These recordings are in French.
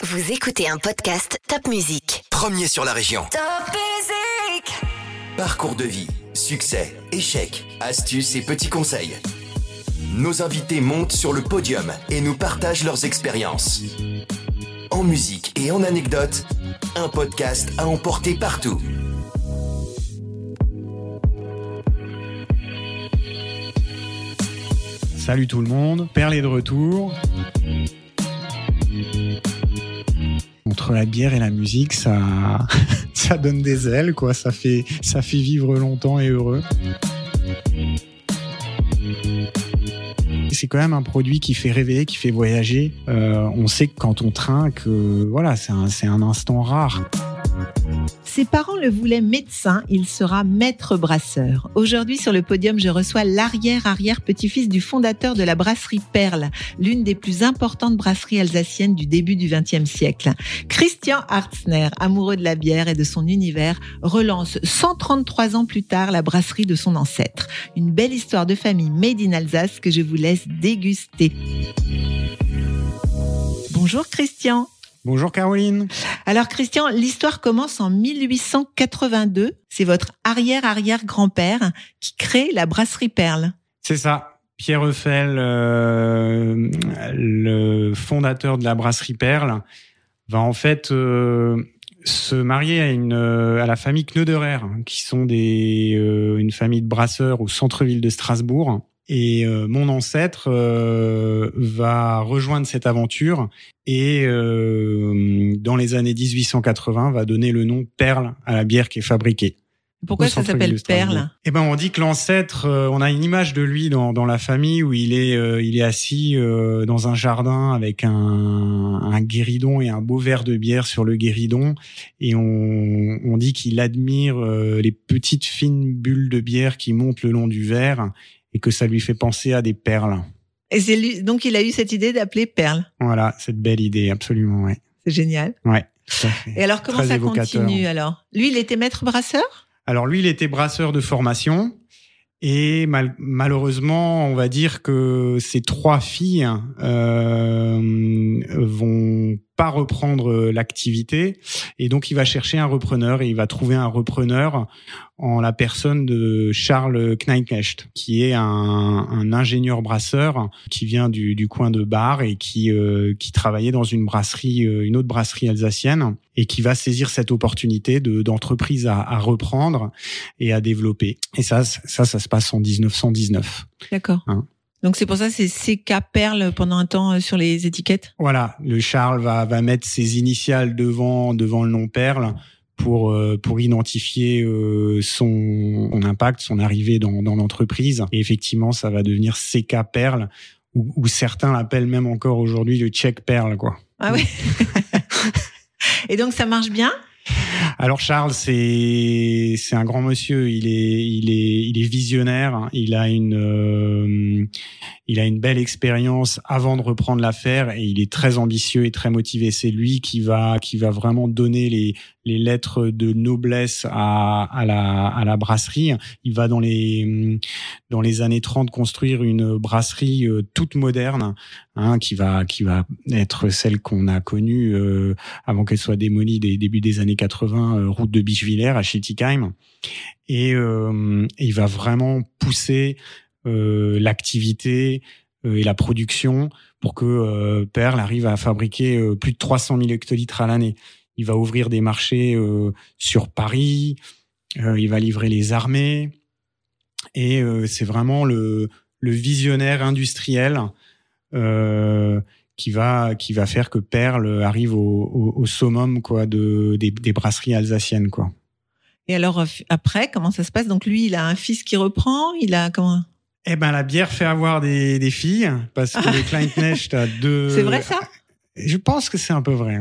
Vous écoutez un podcast Top Music. Premier sur la région. Top Music Parcours de vie, succès, échecs, astuces et petits conseils. Nos invités montent sur le podium et nous partagent leurs expériences. En musique et en anecdotes, un podcast à emporter partout. Salut tout le monde, Perle est de retour. Entre la bière et la musique, ça, ça donne des ailes, quoi. Ça fait, ça fait vivre longtemps et heureux. C'est quand même un produit qui fait rêver, qui fait voyager. Euh, on sait que quand on trinque, voilà, c'est un, c'est un instant rare. Ses parents le voulaient médecin, il sera maître brasseur. Aujourd'hui, sur le podium, je reçois l'arrière-arrière-petit-fils du fondateur de la brasserie Perle, l'une des plus importantes brasseries alsaciennes du début du XXe siècle. Christian Hartzner, amoureux de la bière et de son univers, relance 133 ans plus tard la brasserie de son ancêtre. Une belle histoire de famille made in Alsace que je vous laisse déguster. Bonjour Christian. Bonjour Caroline. Alors Christian, l'histoire commence en 1882. C'est votre arrière-arrière-grand-père qui crée la brasserie Perle. C'est ça. Pierre Eiffel, euh, le fondateur de la brasserie Perle, va en fait euh, se marier à une à la famille Knöderer, qui sont des euh, une famille de brasseurs au centre-ville de Strasbourg. Et euh, mon ancêtre euh, va rejoindre cette aventure et euh, dans les années 1880 va donner le nom Perle à la bière qui est fabriquée. Pourquoi ça s'appelle Perle? Eh ben, on dit que l'ancêtre, on a une image de lui dans, dans la famille où il est, il est assis dans un jardin avec un, un guéridon et un beau verre de bière sur le guéridon, et on, on dit qu'il admire les petites fines bulles de bière qui montent le long du verre et que ça lui fait penser à des perles. Et c'est lui, donc il a eu cette idée d'appeler Perle. Voilà, cette belle idée, absolument, ouais. C'est génial. Ouais. Et alors comment ça continue alors? Lui, il était maître brasseur? Alors lui, il était brasseur de formation. Et mal, malheureusement, on va dire que ces trois filles euh, vont pas reprendre l'activité. Et donc il va chercher un repreneur et il va trouver un repreneur en la personne de Charles Kneiknecht qui est un, un ingénieur brasseur qui vient du, du, coin de Bar et qui euh, qui travaillait dans une brasserie euh, une autre brasserie alsacienne et qui va saisir cette opportunité de d'entreprise à, à, reprendre et à développer. Et ça ça ça se passe en 1919 d'accord. Hein donc c'est pour ça c'est CK Perle pendant un temps euh, sur les étiquettes. Voilà, le Charles va va mettre ses initiales devant devant le nom Perle pour euh, pour identifier euh, son, son, impact, son arrivée dans dans l'entreprise. Et effectivement, ça va devenir CK Perle ou, ou certains l'appellent même encore aujourd'hui le Check Perle quoi. Ah oui. Et donc ça marche bien? Alors Charles, c'est c'est un grand monsieur. Il est il est il est visionnaire. Il a une euh, il a une belle expérience avant de reprendre l'affaire et il est très ambitieux et très motivé. C'est lui qui va qui va vraiment donner les les lettres de noblesse à, à la à la brasserie. Il va dans les dans les années 30 construire une brasserie euh, toute moderne hein, qui va qui va être celle qu'on a connue euh, avant qu'elle soit démolie des débuts des années 80 euh, route de Bichevillers à Schittigheim et, et il va vraiment pousser l'activité et la production pour que Perle arrive à fabriquer plus de 300 000 hectolitres à l'année. Il va ouvrir des marchés sur Paris, il va livrer les armées, et euh, c'est vraiment le, le visionnaire industriel euh, qui va qui va faire que Perle arrive au, au, au summum quoi de des, des, brasseries alsaciennes quoi. Et alors euh, après comment ça se passe? Donc lui il a un fils qui reprend, il a comment? Eh ben la bière fait avoir des, des filles parce que le Kleinknecht a deux. C'est vrai ça? Je pense que c'est un peu vrai.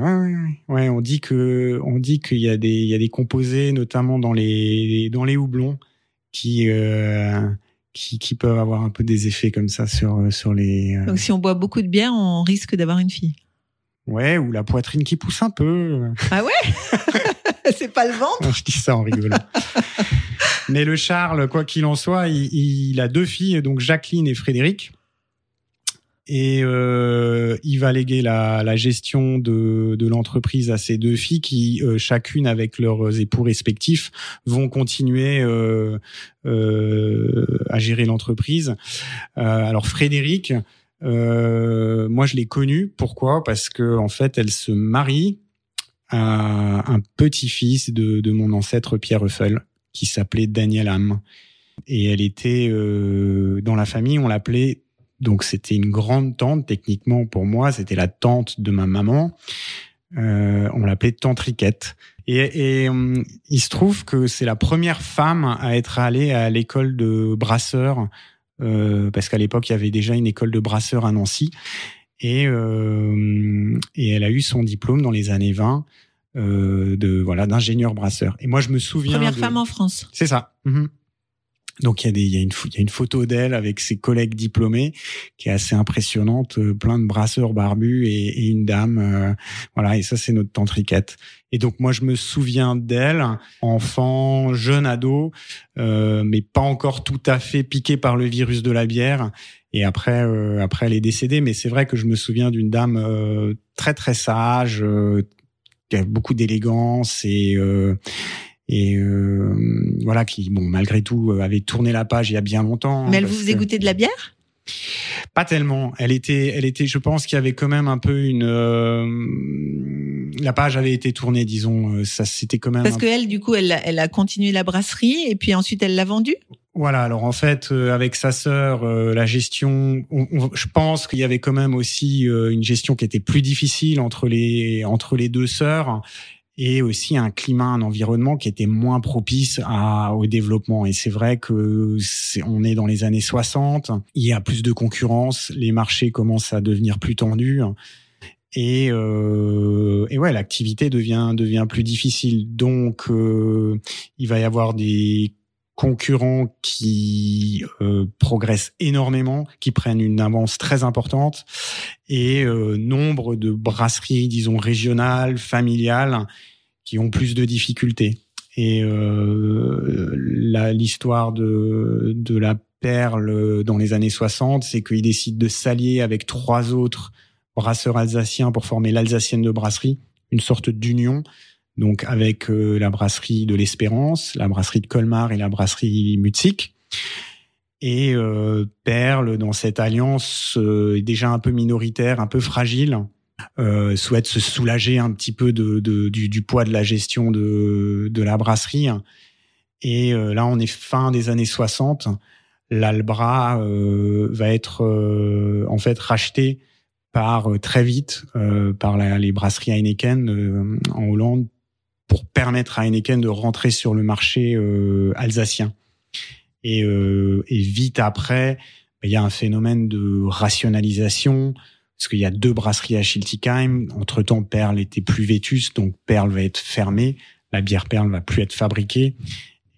Ouais, on dit que on dit qu'il y a des il y a des composés notamment dans les dans les houblons qui, euh, qui, qui peuvent avoir un peu des effets comme ça sur sur les. Euh, Donc si on boit beaucoup de bière, on risque d'avoir une fille. Ouais, ou la poitrine qui pousse un peu. Ah ouais? C'est pas le ventre? Je dis ça en rigolant. Mais le Charles, quoi qu'il en soit, il, il, a deux filles, donc Jacqueline et Frédéric. Et euh, il va léguer la, la gestion de, de l'entreprise à ses deux filles qui, euh, chacune avec leurs époux respectifs, vont continuer euh, euh, à gérer l'entreprise. Euh, alors Frédéric, euh, moi je l'ai connue. Pourquoi? Parce que en fait, elle se marie à un petit-fils de, de mon ancêtre Pierre Ruffel, qui s'appelait Daniel Ham. Et elle était dans la famille, on l'appelait donc c'était une grande tante techniquement pour moi, c'était la tante de ma maman. Euh, on l'appelait tante Riquette. Et, et hum, il se trouve que c'est la première femme à être allée à l'école de brasseur, euh, parce qu'à l'époque il y avait déjà une école de brasseur à Nancy. Et, euh, et elle a eu son diplôme dans les années 20 euh, de voilà d'ingénieur brasseur. Et moi je me souviens Première de- femme en France. c'est ça. Mhm. Donc il y a des, il y a une, il y a une photo d'elle avec ses collègues diplômés qui est assez impressionnante, euh, plein de brasseurs barbus et, une dame, euh, voilà. Et ça c'est notre tante Riquette. Et donc moi je me souviens d'elle, enfant, jeune ado, euh, mais pas encore tout à fait piqué par le virus de la bière. Et après, euh, après elle est décédée. Mais c'est vrai que je me souviens d'une dame euh, très très sage, euh, qui a beaucoup d'élégance et et euh, voilà qui bon malgré tout euh, avait tourné la page il y a bien longtemps. Mais elle vous faisait de la bière? Pas tellement. Elle était, elle était. Je pense qu'il y avait quand même un peu une. euh, la page avait été tournée, disons. euh, Ça, c'était quand même. Parce un- que elle, du coup, elle, a- elle a continué la brasserie et puis ensuite elle l'a vendue? Voilà. Alors en fait, euh, avec sa sœur, euh, la gestion. on- on- je pense qu'il y avait quand même aussi euh, une gestion qui était plus difficile entre les entre les deux sœurs et aussi un climat, un environnement qui était moins propice à, au développement. Et c'est vrai que c'est, on est dans les années 60, il y a plus de concurrence, les marchés commencent à devenir plus tendus. Et, euh, et ouais, l'activité devient devient plus difficile. Donc, euh, il va y avoir des concurrents qui euh, progressent énormément, qui prennent une avance très importante, et euh, nombre de brasseries, disons régionales, familiales, qui ont plus de difficultés. Et euh, l'histoire de, de la perle dans les années 60, c'est qu'ils décident de s'allier avec trois autres brasseurs alsaciens pour former l'Alsacienne de brasserie, une sorte d'union donc avec euh, la brasserie de l'Espérance, la brasserie de Colmar et la brasserie Mutzig. Et euh, Perle, dans cette alliance euh, déjà un peu minoritaire, un peu fragile, euh, souhaite se soulager un petit peu de, de- du, du poids de la gestion de, de la brasserie. Et euh, là, on est fin des années 60. L'Albra euh, va être en fait racheté par très vite par la- les brasseries Heineken en Hollande pour permettre à Heineken de rentrer sur le marché euh, alsacien. Et, euh, et vite après, il y a un phénomène de rationalisation parce qu'il y a deux brasseries à Schiltigheim. Entre temps, Perle était plus vétuste, donc Perle va être fermée. La bière Perle va plus être fabriquée.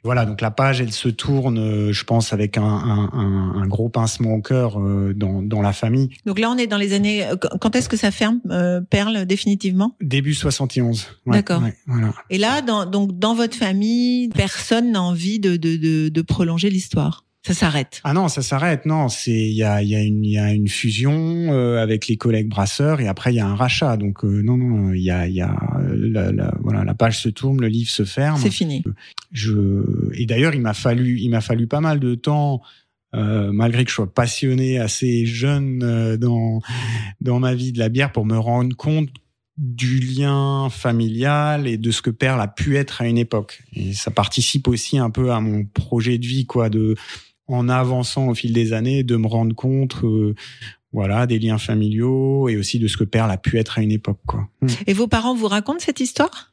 Voilà, donc la page, elle se tourne, euh, je pense, avec un, un, un, un gros pincement au cœur euh, dans, dans la famille. Donc là, on est dans les années. euh, Quand est-ce que ça ferme, euh, Perle, définitivement? Début 71. Ouais, D'accord. ouais, voilà. Et là, dans, donc dans votre famille, personne n'a envie de, de, de, de prolonger l'histoire? Ça s'arrête. Ah non, ça s'arrête. Non, c'est il y a il y a une il y a une fusion euh, avec les collègues brasseurs et après il y a un rachat. Donc euh, non non, il y a il y a la, la- voilà la page se tourne, le livre se ferme. C'est fini. Je et d'ailleurs il m'a fallu il m'a fallu pas mal de temps. euh, malgré que je sois passionné assez jeune euh, dans dans ma vie de la bière pour me rendre compte du lien familial et de ce que Perle a pu être à une époque. Et ça participe aussi un peu à mon projet de vie, quoi, de en avançant au fil des années, de me rendre compte, euh, voilà, des liens familiaux et aussi de ce que Perle a pu être à une époque, quoi. Hmm. Et vos parents vous racontent cette histoire?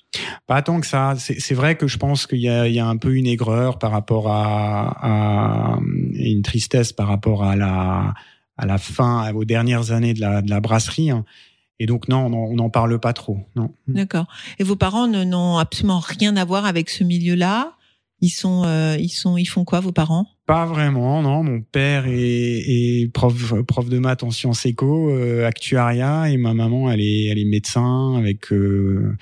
Pas tant que ça. C'est vrai que je pense qu'il y y a un peu une aigreur par rapport à, à une tristesse par rapport à la à la fin, aux dernières années de la, de la brasserie. hein. Et donc non, on n'en- parle pas trop. Non. D'accord. Et vos parents ne- n'ont absolument rien à voir avec ce milieu-là? Ils sont, euh, ils sont, ils font quoi, vos parents? Pas vraiment, non. Mon père est, est prof, prof de maths en sciences éco, euh, actuariat, et ma maman, elle est, elle est médecin avec euh,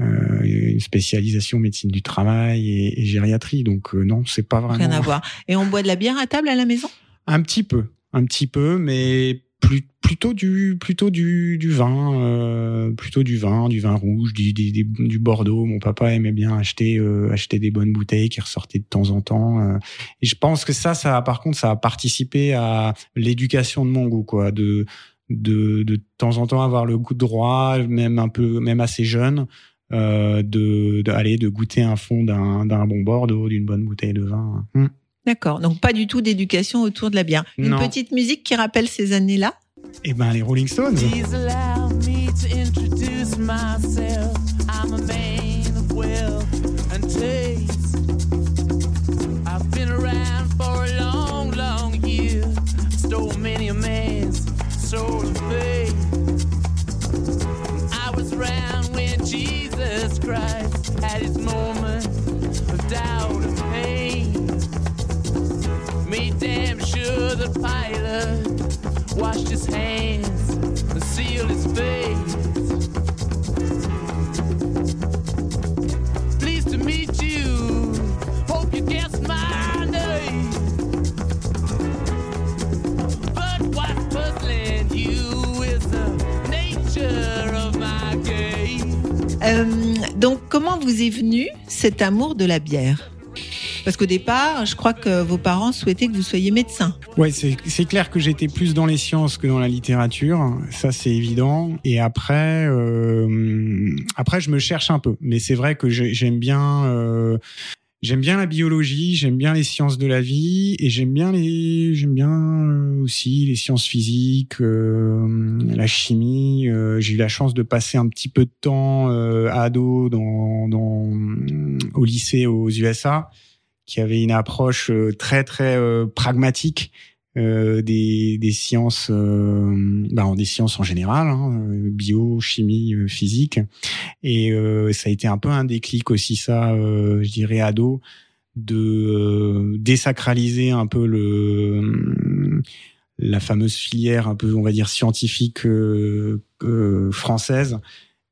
euh, une spécialisation médecine du travail et, et gériatrie. Donc non, c'est pas vraiment. Rien à voir. Et on boit de la bière à table à la maison? Un petit peu, un petit peu, mais plus plutôt du plutôt du, du vin, euh, plutôt du vin, du vin rouge, du, du, du Bordeaux. Mon papa aimait bien acheter euh, acheter des bonnes bouteilles qui ressortaient de temps en temps. euh. et je pense que ça, ça par contre, ça a participé à l'éducation de mon goût, quoi, de de de temps en temps avoir le goût droit, même un peu, même assez jeune. De, de aller de goûter un fond d'un d'un bon Bordeaux, d'une bonne bouteille de vin. Hmm. D'accord. Donc pas du tout d'éducation autour de la bière. Une Non. petite musique qui rappelle ces années-là? Eh ben les Rolling Stones. Please donc comment vous est venu cet amour de la bière? Parce qu'au départ, je crois que vos parents souhaitaient que vous soyez médecin. Ouais, c'est clair que j'étais plus dans les sciences que dans la littérature, ça c'est évident. Et après, euh, après je me cherche un peu, mais c'est vrai que j'ai- j'aime bien, euh, j'aime bien la biologie, j'aime bien les sciences de la vie, et j'aime bien les, j'aime bien euh, aussi les sciences physiques, la chimie. J'ai eu la chance de passer un petit peu de temps euh, ado au lycée aux USA qui avait une approche euh, très très euh, pragmatique euh, des, des sciences, euh, bah, des sciences en général, hein, euh, bio, chimie, physique, et euh, ça a été un peu un déclic aussi ça, je dirais ado, de désacraliser un peu le la fameuse filière un peu on va dire scientifique française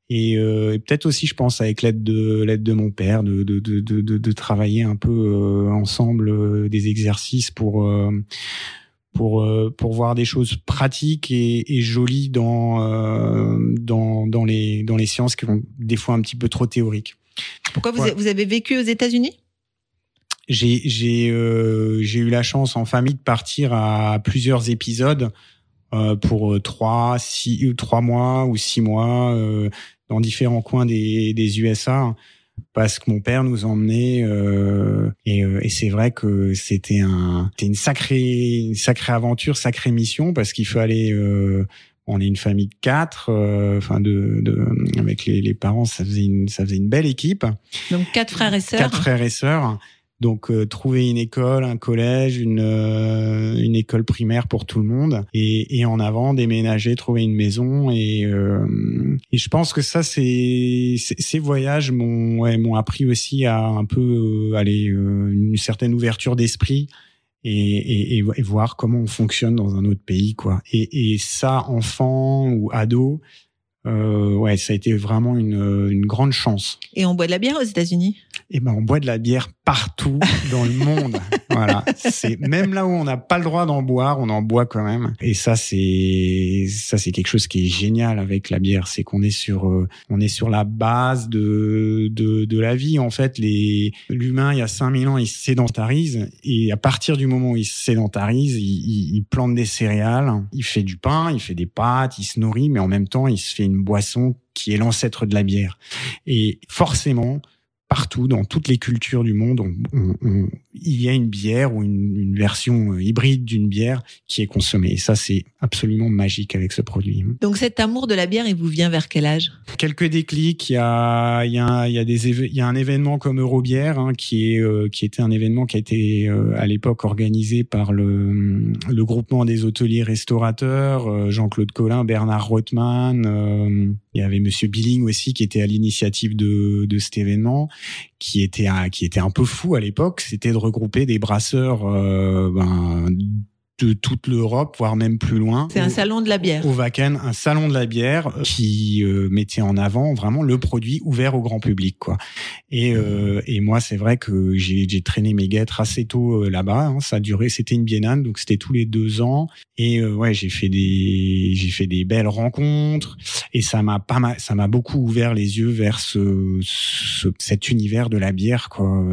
et, euh, et peut-être aussi, je pense, avec l'aide de l'aide de mon père, de de, de, de, de, travailler un peu euh, ensemble euh, des exercices pour euh, pour euh, pour voir des choses pratiques et, et jolies dans euh, dans dans les dans les sciences qui vont des fois un petit peu trop théoriques. Pourquoi vous, vous avez vécu aux États-Unis? J'ai j'ai euh, j'ai eu la chance en famille de partir à plusieurs épisodes euh, pour trois six trois mois ou six mois euh, dans différents coins des des USA parce que mon père nous emmenait euh, et, euh, et c'est vrai que c'était un c'était une sacrée une sacrée aventure sacrée mission parce qu'il fallait euh, on est une famille de quatre euh, enfin de, de avec les, les parents ça faisait une ça faisait une belle équipe Donc quatre frères et sœurs. quatre frères et sœurs. Donc euh, trouver une école, un collège, une euh, une école primaire pour tout le monde et, et en avant déménager, trouver une maison et euh, et je pense que ça c'est ces voyages m'ont ouais, m'ont appris aussi à un peu euh, aller euh, une certaine ouverture d'esprit et, et, et voir comment on fonctionne dans un autre pays quoi. Et, et ça enfant ou ado euh, ouais ça a été vraiment une une grande chance. Et on boit de la bière aux États-Unis? Eh ben, on boit de la bière partout dans le monde. Voilà. C'est même là où on n'a pas le droit d'en boire, on en boit quand même. Et ça, c'est ça, c'est quelque chose qui est génial avec la bière, c'est qu'on est sur euh, on est sur la base de de, de la vie. En fait, les l'humain il y a 5000 ans, il se sédentarise et à partir du moment où il se sédentarise, il, il, il plante des céréales, il fait du pain, il fait des pâtes, il se nourrit, mais en même temps, il se fait une boisson qui est l'ancêtre de la bière. Et forcément, partout, dans toutes les cultures du monde, on- on- on- il y a une bière ou une, une version euh, hybride d'une bière qui est consommée. Et ça, c'est absolument magique avec ce produit. Donc cet amour de la bière, il vous vient vers quel âge? Quelques déclics. Il y a, il y a, il y a des, éve- il y a un événement comme Eurobière hein, qui est, euh, qui était un événement qui a été euh, à l'époque organisé par le, le groupement des hôteliers restaurateurs, euh, Jean-Claude Collin, Bernard Rothman. Il y avait Monsieur Billing aussi qui était à l'initiative de, de cet événement, qui était, un- qui était un peu fou à l'époque. C'était de regrouper des brasseurs euh, ben, de toute l'Europe, voire même plus loin. C'est un salon de la bière. Au Wacken, un salon de la bière euh, qui euh, mettait en avant vraiment le produit ouvert au grand public, quoi. Et, euh, et moi, c'est vrai que j'ai j'ai traîné mes guêtres assez tôt euh, là-bas. hein. Ça a duré, c'était une biennale, donc c'était tous les deux ans. Et euh, ouais, j'ai fait des j'ai fait des belles rencontres et ça m'a pas mal, ça m'a beaucoup ouvert les yeux vers ce, ce- cet univers de la bière, quoi,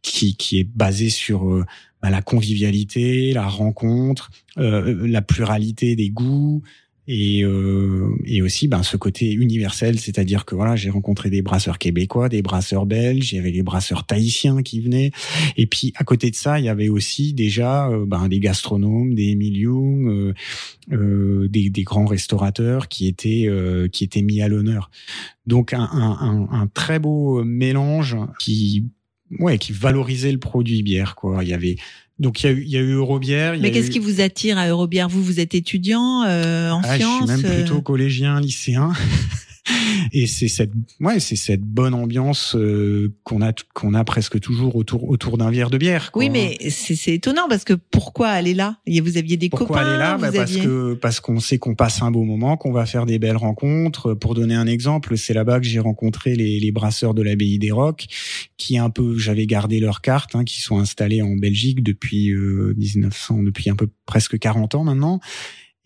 qui qui est basé sur euh, bah, la convivialité, la rencontre, euh, la pluralité des goûts et, euh, et aussi ben, ce côté universel, c'est-à-dire que voilà, j'ai rencontré des brasseurs québécois, des brasseurs belges, il y avait les brasseurs tahitiens qui venaient, et puis à côté de ça, il y avait aussi déjà ben, des gastronomes, des Emile Young, euh, euh, des, des grands restaurateurs qui étaient qui étaient mis à l'honneur. Donc un, un, un très beau mélange qui ouais qui valorisait le produit bière quoi. Il y avait donc il y a eu il y a eu Eurobière. Mais qu'est-ce eu- qui vous attire à Eurobière? Vous, vous êtes étudiant euh, en ah, je suis sciences même euh, plutôt collégien, lycéen. Et c'est cette, ouais, c'est cette bonne ambiance euh, qu'on a, qu'on a presque toujours autour, autour d'un verre de bière. quoi. Oui, mais c'est étonnant parce que pourquoi aller là? Vous aviez des Pourquoi copains aller là? Bah, Parce aviez- que parce qu'on sait qu'on passe un beau moment, qu'on va faire des belles rencontres. Pour donner un exemple, c'est là-bas que j'ai rencontré les, les brasseurs de l'abbaye des Rocs, qui un peu, j'avais gardé leurs cartes, hein, qui sont installés en Belgique depuis euh, 1900, depuis un peu presque 40 ans maintenant.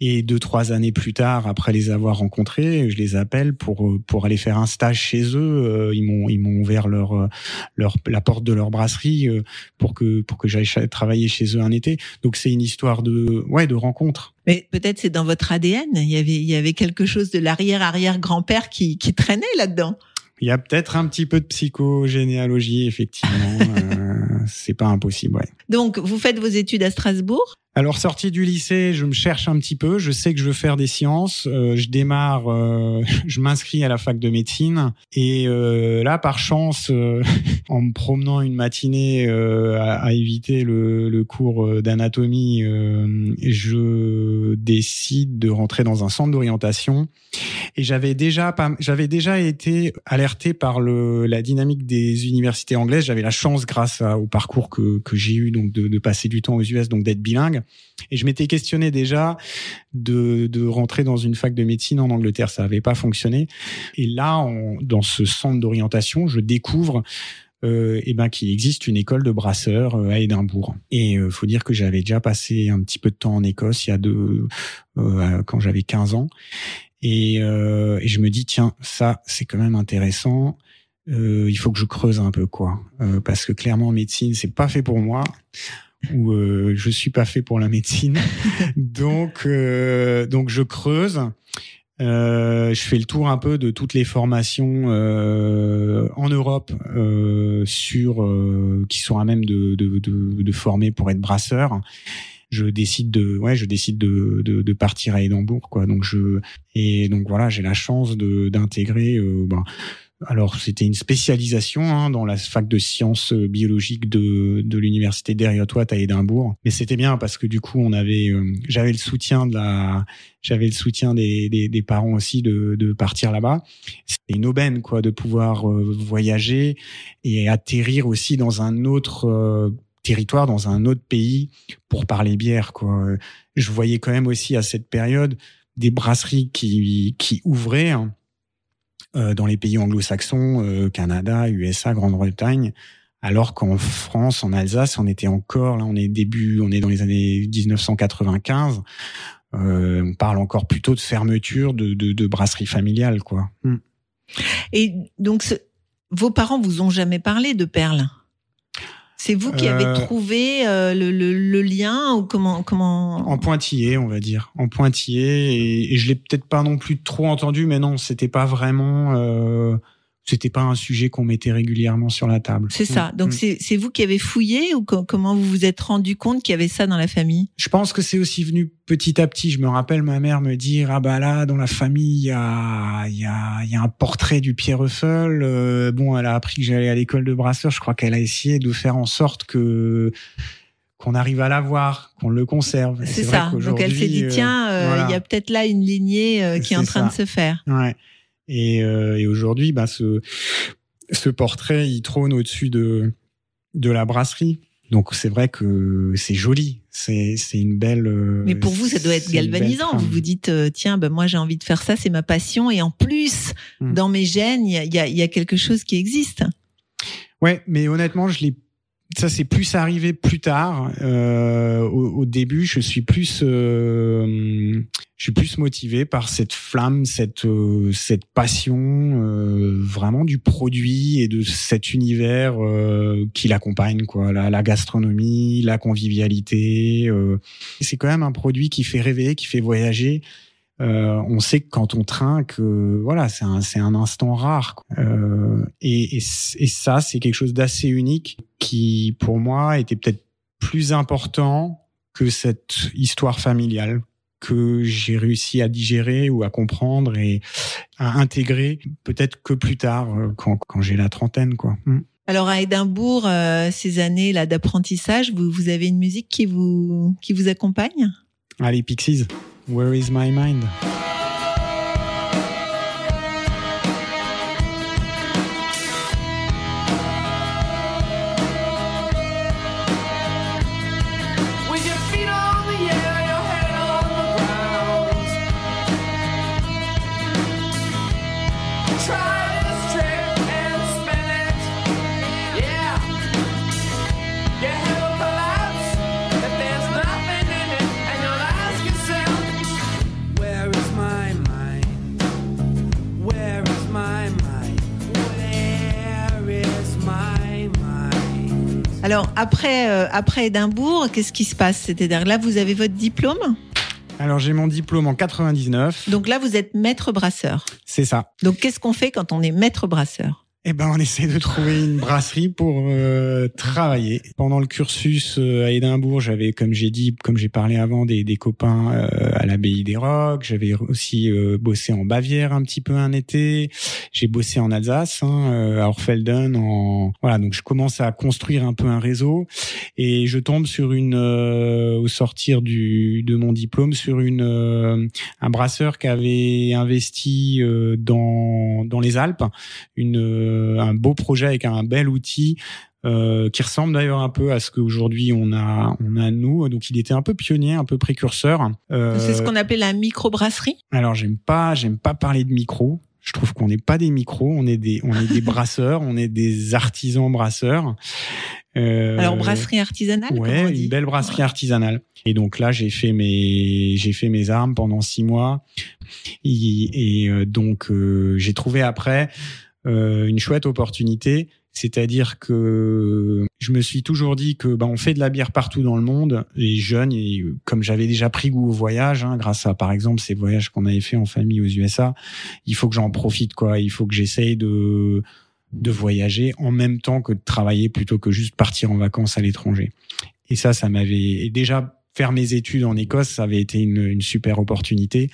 Et deux, trois années plus tard, après les avoir rencontrés, je les appelle pour euh, pour aller faire un stage chez eux. Euh, Ils m'ont ils m'ont ouvert leur euh, leur la porte de leur brasserie pour que pour que j'aille travailler chez eux un été. Donc c'est une histoire de ouais de rencontre. Mais peut-être c'est dans votre ADN. Il y avait, il y avait quelque chose de l'arrière-arrière-grand-père qui, qui traînait là-dedans. Il y a peut-être un petit peu de psychogénéalogie effectivement. euh, c'est pas impossible. Ouais. Donc, vous faites vos études à Strasbourg. Alors sorti du lycée, je me cherche un petit peu. Je sais que je veux faire des sciences. Euh, je démarre, euh, je m'inscris à la fac de médecine. Et euh, là, par chance, euh, en me promenant une matinée euh, à, à éviter le, le cours euh, d'anatomie, je décide de rentrer dans un centre d'orientation. Et j'avais déjà, j'avais déjà été alerté par le, la dynamique des universités anglaises. J'avais la chance, grâce à- au parcours que, que j'ai eu, donc de, de passer du temps aux US, donc d'être bilingue. Et je m'étais questionné déjà de, rentrer dans une fac de médecine en Angleterre. Ça n'avait pas fonctionné. Et là, dans ce centre d'orientation, je découvre euh, eh ben, qu'il existe une école de brasseurs euh, à Édimbourg. Et euh, faut dire que j'avais déjà passé un petit peu de temps en Écosse il y a deux, euh, quand j'avais 15 ans. Et, euh, et je me dis tiens ça c'est quand même intéressant. Il faut que je creuse un peu quoi, parce que clairement en médecine c'est pas fait pour moi ou euh, je suis pas fait pour la médecine. donc euh, donc je creuse. Euh, je fais le tour un peu de toutes les formations euh, en Europe euh, sur euh, qui sont à même de, de, de, de former pour être brasseur. Je décide de ouais, je décide de, de, de partir à Édimbourg quoi. Donc je et donc voilà, j'ai la chance de d'intégrer euh, ben, alors, c'était une spécialisation hein, dans la fac de sciences euh, biologiques de, de l'université d'Eriot-Watt à Édimbourg. Mais c'était bien parce que du coup, on avait, euh, j'avais le soutien de la, j'avais le soutien des, des, des parents aussi de, de partir là-bas. C'était une aubaine quoi de pouvoir euh, voyager et atterrir aussi dans un autre territoire, dans un autre pays pour parler bière quoi. Je voyais quand même aussi à cette période des brasseries qui qui ouvraient. hein, dans les pays anglo-saxons, euh, Canada, USA, Grande-Bretagne, alors qu'en France, en Alsace, on était encore, là, on est début, on est dans les années 1995, euh, on parle encore plutôt de fermeture de, de, de quoi. Hmm. Et donc, vos parents vous ont jamais parlé de perles C'est vous qui avez Euh, trouvé euh, le, le, le lien ou comment comment? En pointillé, on va dire, en pointillé, et, et je l'ai peut-être pas non plus trop entendu, mais non, c'était pas vraiment, euh, c'était pas un sujet qu'on mettait régulièrement sur la table. C'est ça. Hmm, Donc hmm. c'est vous qui avez fouillé ou co- comment vous vous êtes rendu compte qu'il y avait ça dans la famille? Je pense que c'est aussi venu petit à petit. Je me rappelle ma mère me dire ah bah là dans la famille il y a il y a il y a un portrait du Pierre Ruffel. Euh, bon, elle a appris que j'allais à l'école de brasseur. Je crois qu'elle a essayé de faire en sorte que qu'on arrive à l'avoir, qu'on le conserve. C'est vrai ça. Donc elle s'est dit euh, tiens, euh, il voilà. y a peut-être là une lignée euh, qui est en train de se faire. Ouais. Et, euh, et aujourd'hui, bah, ce, ce portrait, il trône au-dessus de, de la brasserie. Donc c'est vrai que c'est joli. C'est une belle. euh, Mais pour vous, ça doit être galvanisant. Vous vous dites, euh, tiens, ben moi j'ai envie de faire ça, c'est ma passion. Et en plus, Mm. dans mes gènes, il y a, y a quelque chose qui existe. Ouais, mais honnêtement, je l'ai. Ça, c'est plus arrivé plus tard. Euh, au, au début, je suis plus, euh, je suis plus motivé par cette flamme, cette euh, cette passion, euh, vraiment du produit et de cet univers euh, qui l'accompagne, quoi. La, la gastronomie, la convivialité. euh. c'est quand même un produit qui fait rêver, qui fait voyager. Euh, on sait que quand on trinque, euh, voilà, c'est un, c'est un instant rare. quoi. Euh, et, et, ça, c'est quelque chose d'assez unique qui, pour moi, était peut-être plus important que cette histoire familiale que j'ai réussi à digérer ou à comprendre et à intégrer peut-être que plus tard, quand, quand j'ai la trentaine, quoi. Mm. Alors à Édimbourg, ces années là d'apprentissage, vous, vous avez une musique qui vous qui vous accompagne? Allez, Pixies, Where is my mind? Alors après euh, après Édimbourg, qu'est-ce qui se passe C'est-à-dire là, vous avez votre diplôme? Alors, j'ai mon diplôme en 99. Donc là, vous êtes maître brasseur. C'est ça. Donc qu'est-ce qu'on fait quand on est maître brasseur? Eh ben, on essaie de trouver une brasserie pour euh, travailler. Pendant le cursus euh, à Édimbourg, j'avais, comme j'ai dit, comme j'ai parlé avant, des, des copains euh, à l'abbaye des Rocs. J'avais aussi euh, bossé en Bavière un petit peu un été. J'ai bossé en Alsace, hein, euh, à Orfelden. En voilà, donc je commence à construire un peu un réseau et je tombe sur une, euh, au sortir du de mon diplôme, sur une un brasseur qui avait investi dans dans les Alpes une, un beau projet avec un bel outil euh, qui ressemble d'ailleurs un peu à ce qu'aujourd'hui on a on a nous. Donc il était un peu pionnier, un peu précurseur. Euh, C'est ce qu'on appelle la microbrasserie. alors j'aime pas j'aime pas parler de micro. Je trouve qu'on n'est pas des micros, on est des on est des brasseurs, on est des artisans brasseurs. Euh, Alors brasserie artisanale, Ouais, comment on dit une belle brasserie artisanale. Et donc là, j'ai fait mes j'ai fait mes armes pendant six mois. Et, et, euh, donc euh, j'ai trouvé après euh, une chouette opportunité. C'est-à-dire que je me suis toujours dit que bah, on fait de la bière partout dans le monde, les jeunes, et euh, comme j'avais déjà pris goût au voyage, hein, grâce à par exemple ces voyages qu'on avait fait en famille aux USA, il faut que j'en profite quoi. Il faut que j'essaye de de voyager en même temps que de travailler plutôt que juste partir en vacances à l'étranger. Et ça, ça m'avait déjà faire mes études en Écosse, ça avait été une, une super opportunité.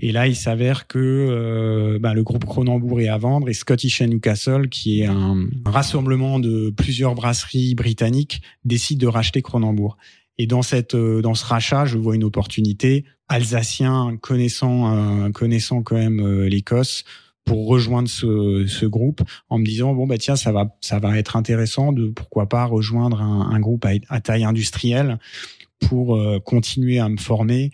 Et là, il s'avère que euh, ben, le groupe Cronenbourg est à vendre et Scottish and Newcastle, qui est un, rassemblement de plusieurs brasseries britanniques, décide de racheter Cronenbourg. Et dans cette euh, dans ce rachat, je vois une opportunité alsacien connaissant euh, connaissant quand même euh, l'Écosse pour rejoindre ce, ce groupe en me disant bon bah tiens ça va ça va être intéressant de pourquoi pas rejoindre un, groupe à taille industrielle pour euh, continuer à me former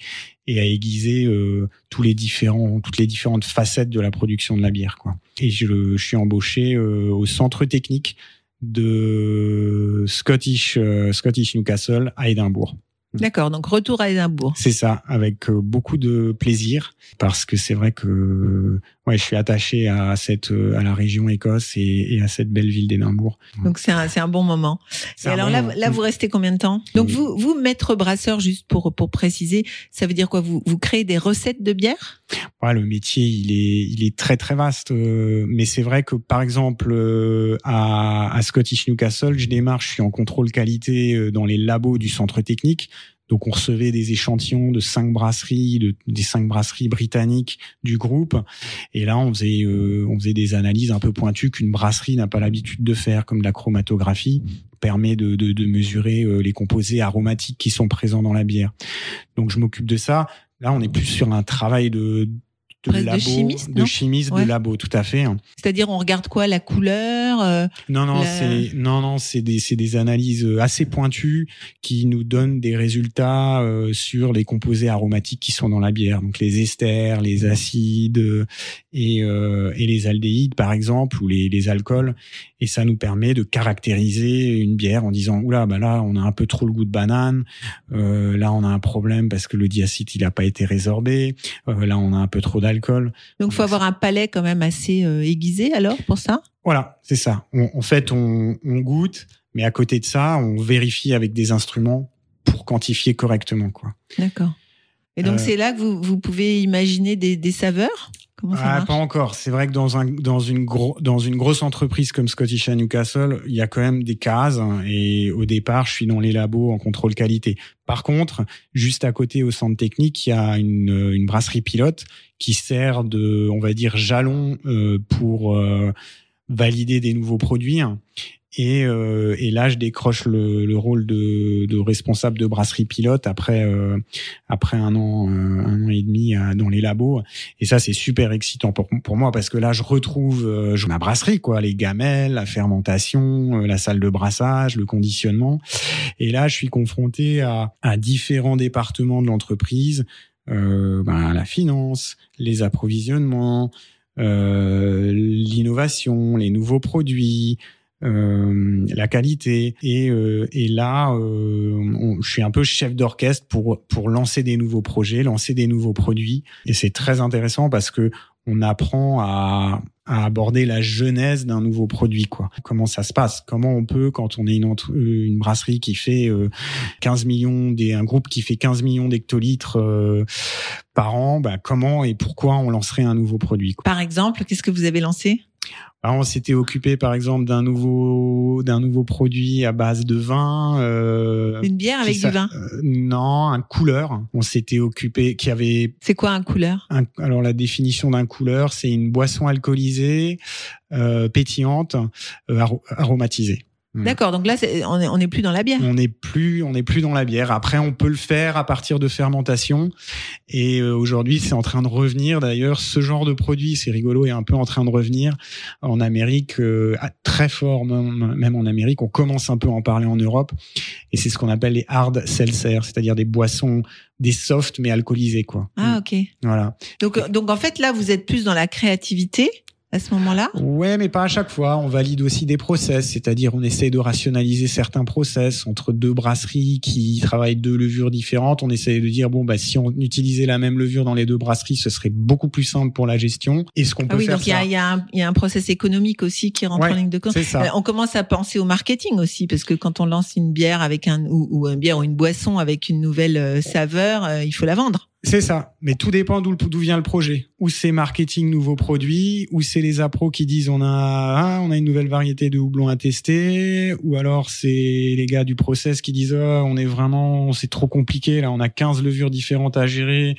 et à aiguiser euh, tous les différents toutes les différentes facettes de la production de la bière quoi. Et je, je suis embauché euh, au centre technique de Scottish euh, Scottish Newcastle à Édimbourg. D'accord, donc retour à Édimbourg. C'est ça, avec euh, beaucoup de plaisir, parce que c'est vrai que ouais, je suis attaché à cette euh, à la région Écosse et, et à cette belle ville d'Édimbourg. Donc c'est un, c'est un bon moment. Et alors bon là, moment. là, vous restez combien de temps? Donc Oui. vous, vous maître brasseur, juste pour pour préciser, ça veut dire quoi? Vous, vous créez des recettes de bière? Ouais, le métier, il est, il est très très vaste. euh, mais c'est vrai que par exemple euh, à, à Scottish Newcastle, je démarre, je suis en contrôle qualité euh, dans les labos du centre technique. Donc on recevait des échantillons de cinq brasseries, de, des cinq brasseries britanniques du groupe. Et là, on faisait, euh, on faisait des analyses un peu pointues qu'une brasserie n'a pas l'habitude de faire, comme de la chromatographie permet de, de, de mesurer euh, les composés aromatiques qui sont présents dans la bière. Donc je m'occupe de ça. Là, on est plus sur un travail de de Presque de chimiste, de chimiste, Ouais. de labo, tout à fait. hein. C'est-à-dire, on regarde quoi? La couleur euh, Non, non, La- c'est non, non, c'est des, c'est des analyses euh, assez pointues qui nous donnent des résultats euh, sur les composés aromatiques qui sont dans la bière, donc les esters, les acides euh, et, euh, et les aldéhydes, par exemple, ou les, les alcools. Et ça nous permet de caractériser une bière en disant oula, bah là, on a un peu trop le goût de banane. Là, on a un problème parce que le diacide il a pas été résorbé. Là, on a un peu trop d'alcool. Donc, faut avoir un palais quand même assez euh, aiguisé alors pour ça? Voilà, c'est ça. On- en fait, on, on goûte, mais à côté de ça, on vérifie avec des instruments pour quantifier correctement, quoi. D'accord. Et donc, Euh, c'est là que vous, vous pouvez imaginer des, des saveurs? Comment ça Ah, pas encore. C'est vrai que dans un dans une gros dans une grosse entreprise comme Scottish and Newcastle, il y a quand même des cases hein, et au départ, je suis dans les labos en contrôle qualité. Par contre, juste à côté au centre technique, il y a une une brasserie pilote qui sert de on va dire jalon euh, pour euh, valider des nouveaux produits. Et, euh, et là, je décroche le, le rôle de, de responsable de brasserie pilote après euh, après un an euh, un an et demi dans les labos. Et ça, c'est super excitant pour, pour moi parce que là, je retrouve je- ma brasserie, quoi, les gamelles, la fermentation, la salle de brassage, le conditionnement. Et là, je suis confronté à, à différents départements de l'entreprise, ben, la finance, les approvisionnements, euh, l'innovation, les nouveaux produits. euh, la qualité et, euh, et là euh, je suis un peu chef d'orchestre pour pour lancer des nouveaux projets lancer des nouveaux produits et c'est très intéressant parce que on apprend à, à aborder la genèse d'un nouveau produit quoi. Comment ça se passe? Comment on peut quand on est une euh, une brasserie qui fait euh, 15 millions des un groupe qui fait 15 millions d'hectolitres euh, par an bah comment et pourquoi on lancerait un nouveau produit. Par exemple, qu'est-ce que vous avez lancé? Alors, on s'était occupé par exemple d'un nouveau d'un nouveau produit à base de vin euh, Une bière avec du vin. euh, non un couleur on s'était occupé qui avait C'est quoi un couleur? Un- alors la définition d'un couleur, c'est une boisson alcoolisée, euh, pétillante, euh, aro- aromatisée. Mm. D'accord, donc là, c'est- on est- on n'est plus dans la bière. On n'est plus, on n'est plus dans la bière. Après, on peut le faire à partir de fermentation. Et euh, aujourd'hui, c'est en train de revenir. D'ailleurs, ce genre de produit, c'est rigolo, est un peu en train de revenir en Amérique, euh, très fort, même, même en Amérique. On commence un peu à en parler en Europe. Et c'est ce qu'on appelle les hard seltzer, c'est-à-dire des boissons, des soft mais alcoolisées, quoi. Ah, ok. Voilà. Donc, donc en fait, là, vous êtes plus dans la créativité à ce moment-là? Ouais, mais pas à chaque fois. On valide aussi des process, c'est-à-dire on essaie de rationaliser certains process entre deux brasseries qui travaillent deux levures différentes. On essaie de dire bon bah si on utilisait la même levure dans les deux brasseries, ce serait beaucoup plus simple pour la gestion. Est-ce qu'on peut Ah oui, faire donc il y a, y, un- il y a un process économique aussi qui rentre Ouais, en ligne de compte. Euh, On commence à penser au marketing aussi, parce que quand on lance une bière avec un ou, ou une bière ou une boisson avec une nouvelle euh, saveur, euh, il faut la vendre. C'est ça. Mais tout dépend d'où d'où vient le projet. Ou c'est marketing nouveaux produits, ou c'est les appros qui disent on a ah, on a une nouvelle variété de houblon à tester, ou alors c'est les gars du process qui disent oh, on est vraiment c'est trop compliqué là, on a 15 levures différentes à gérer.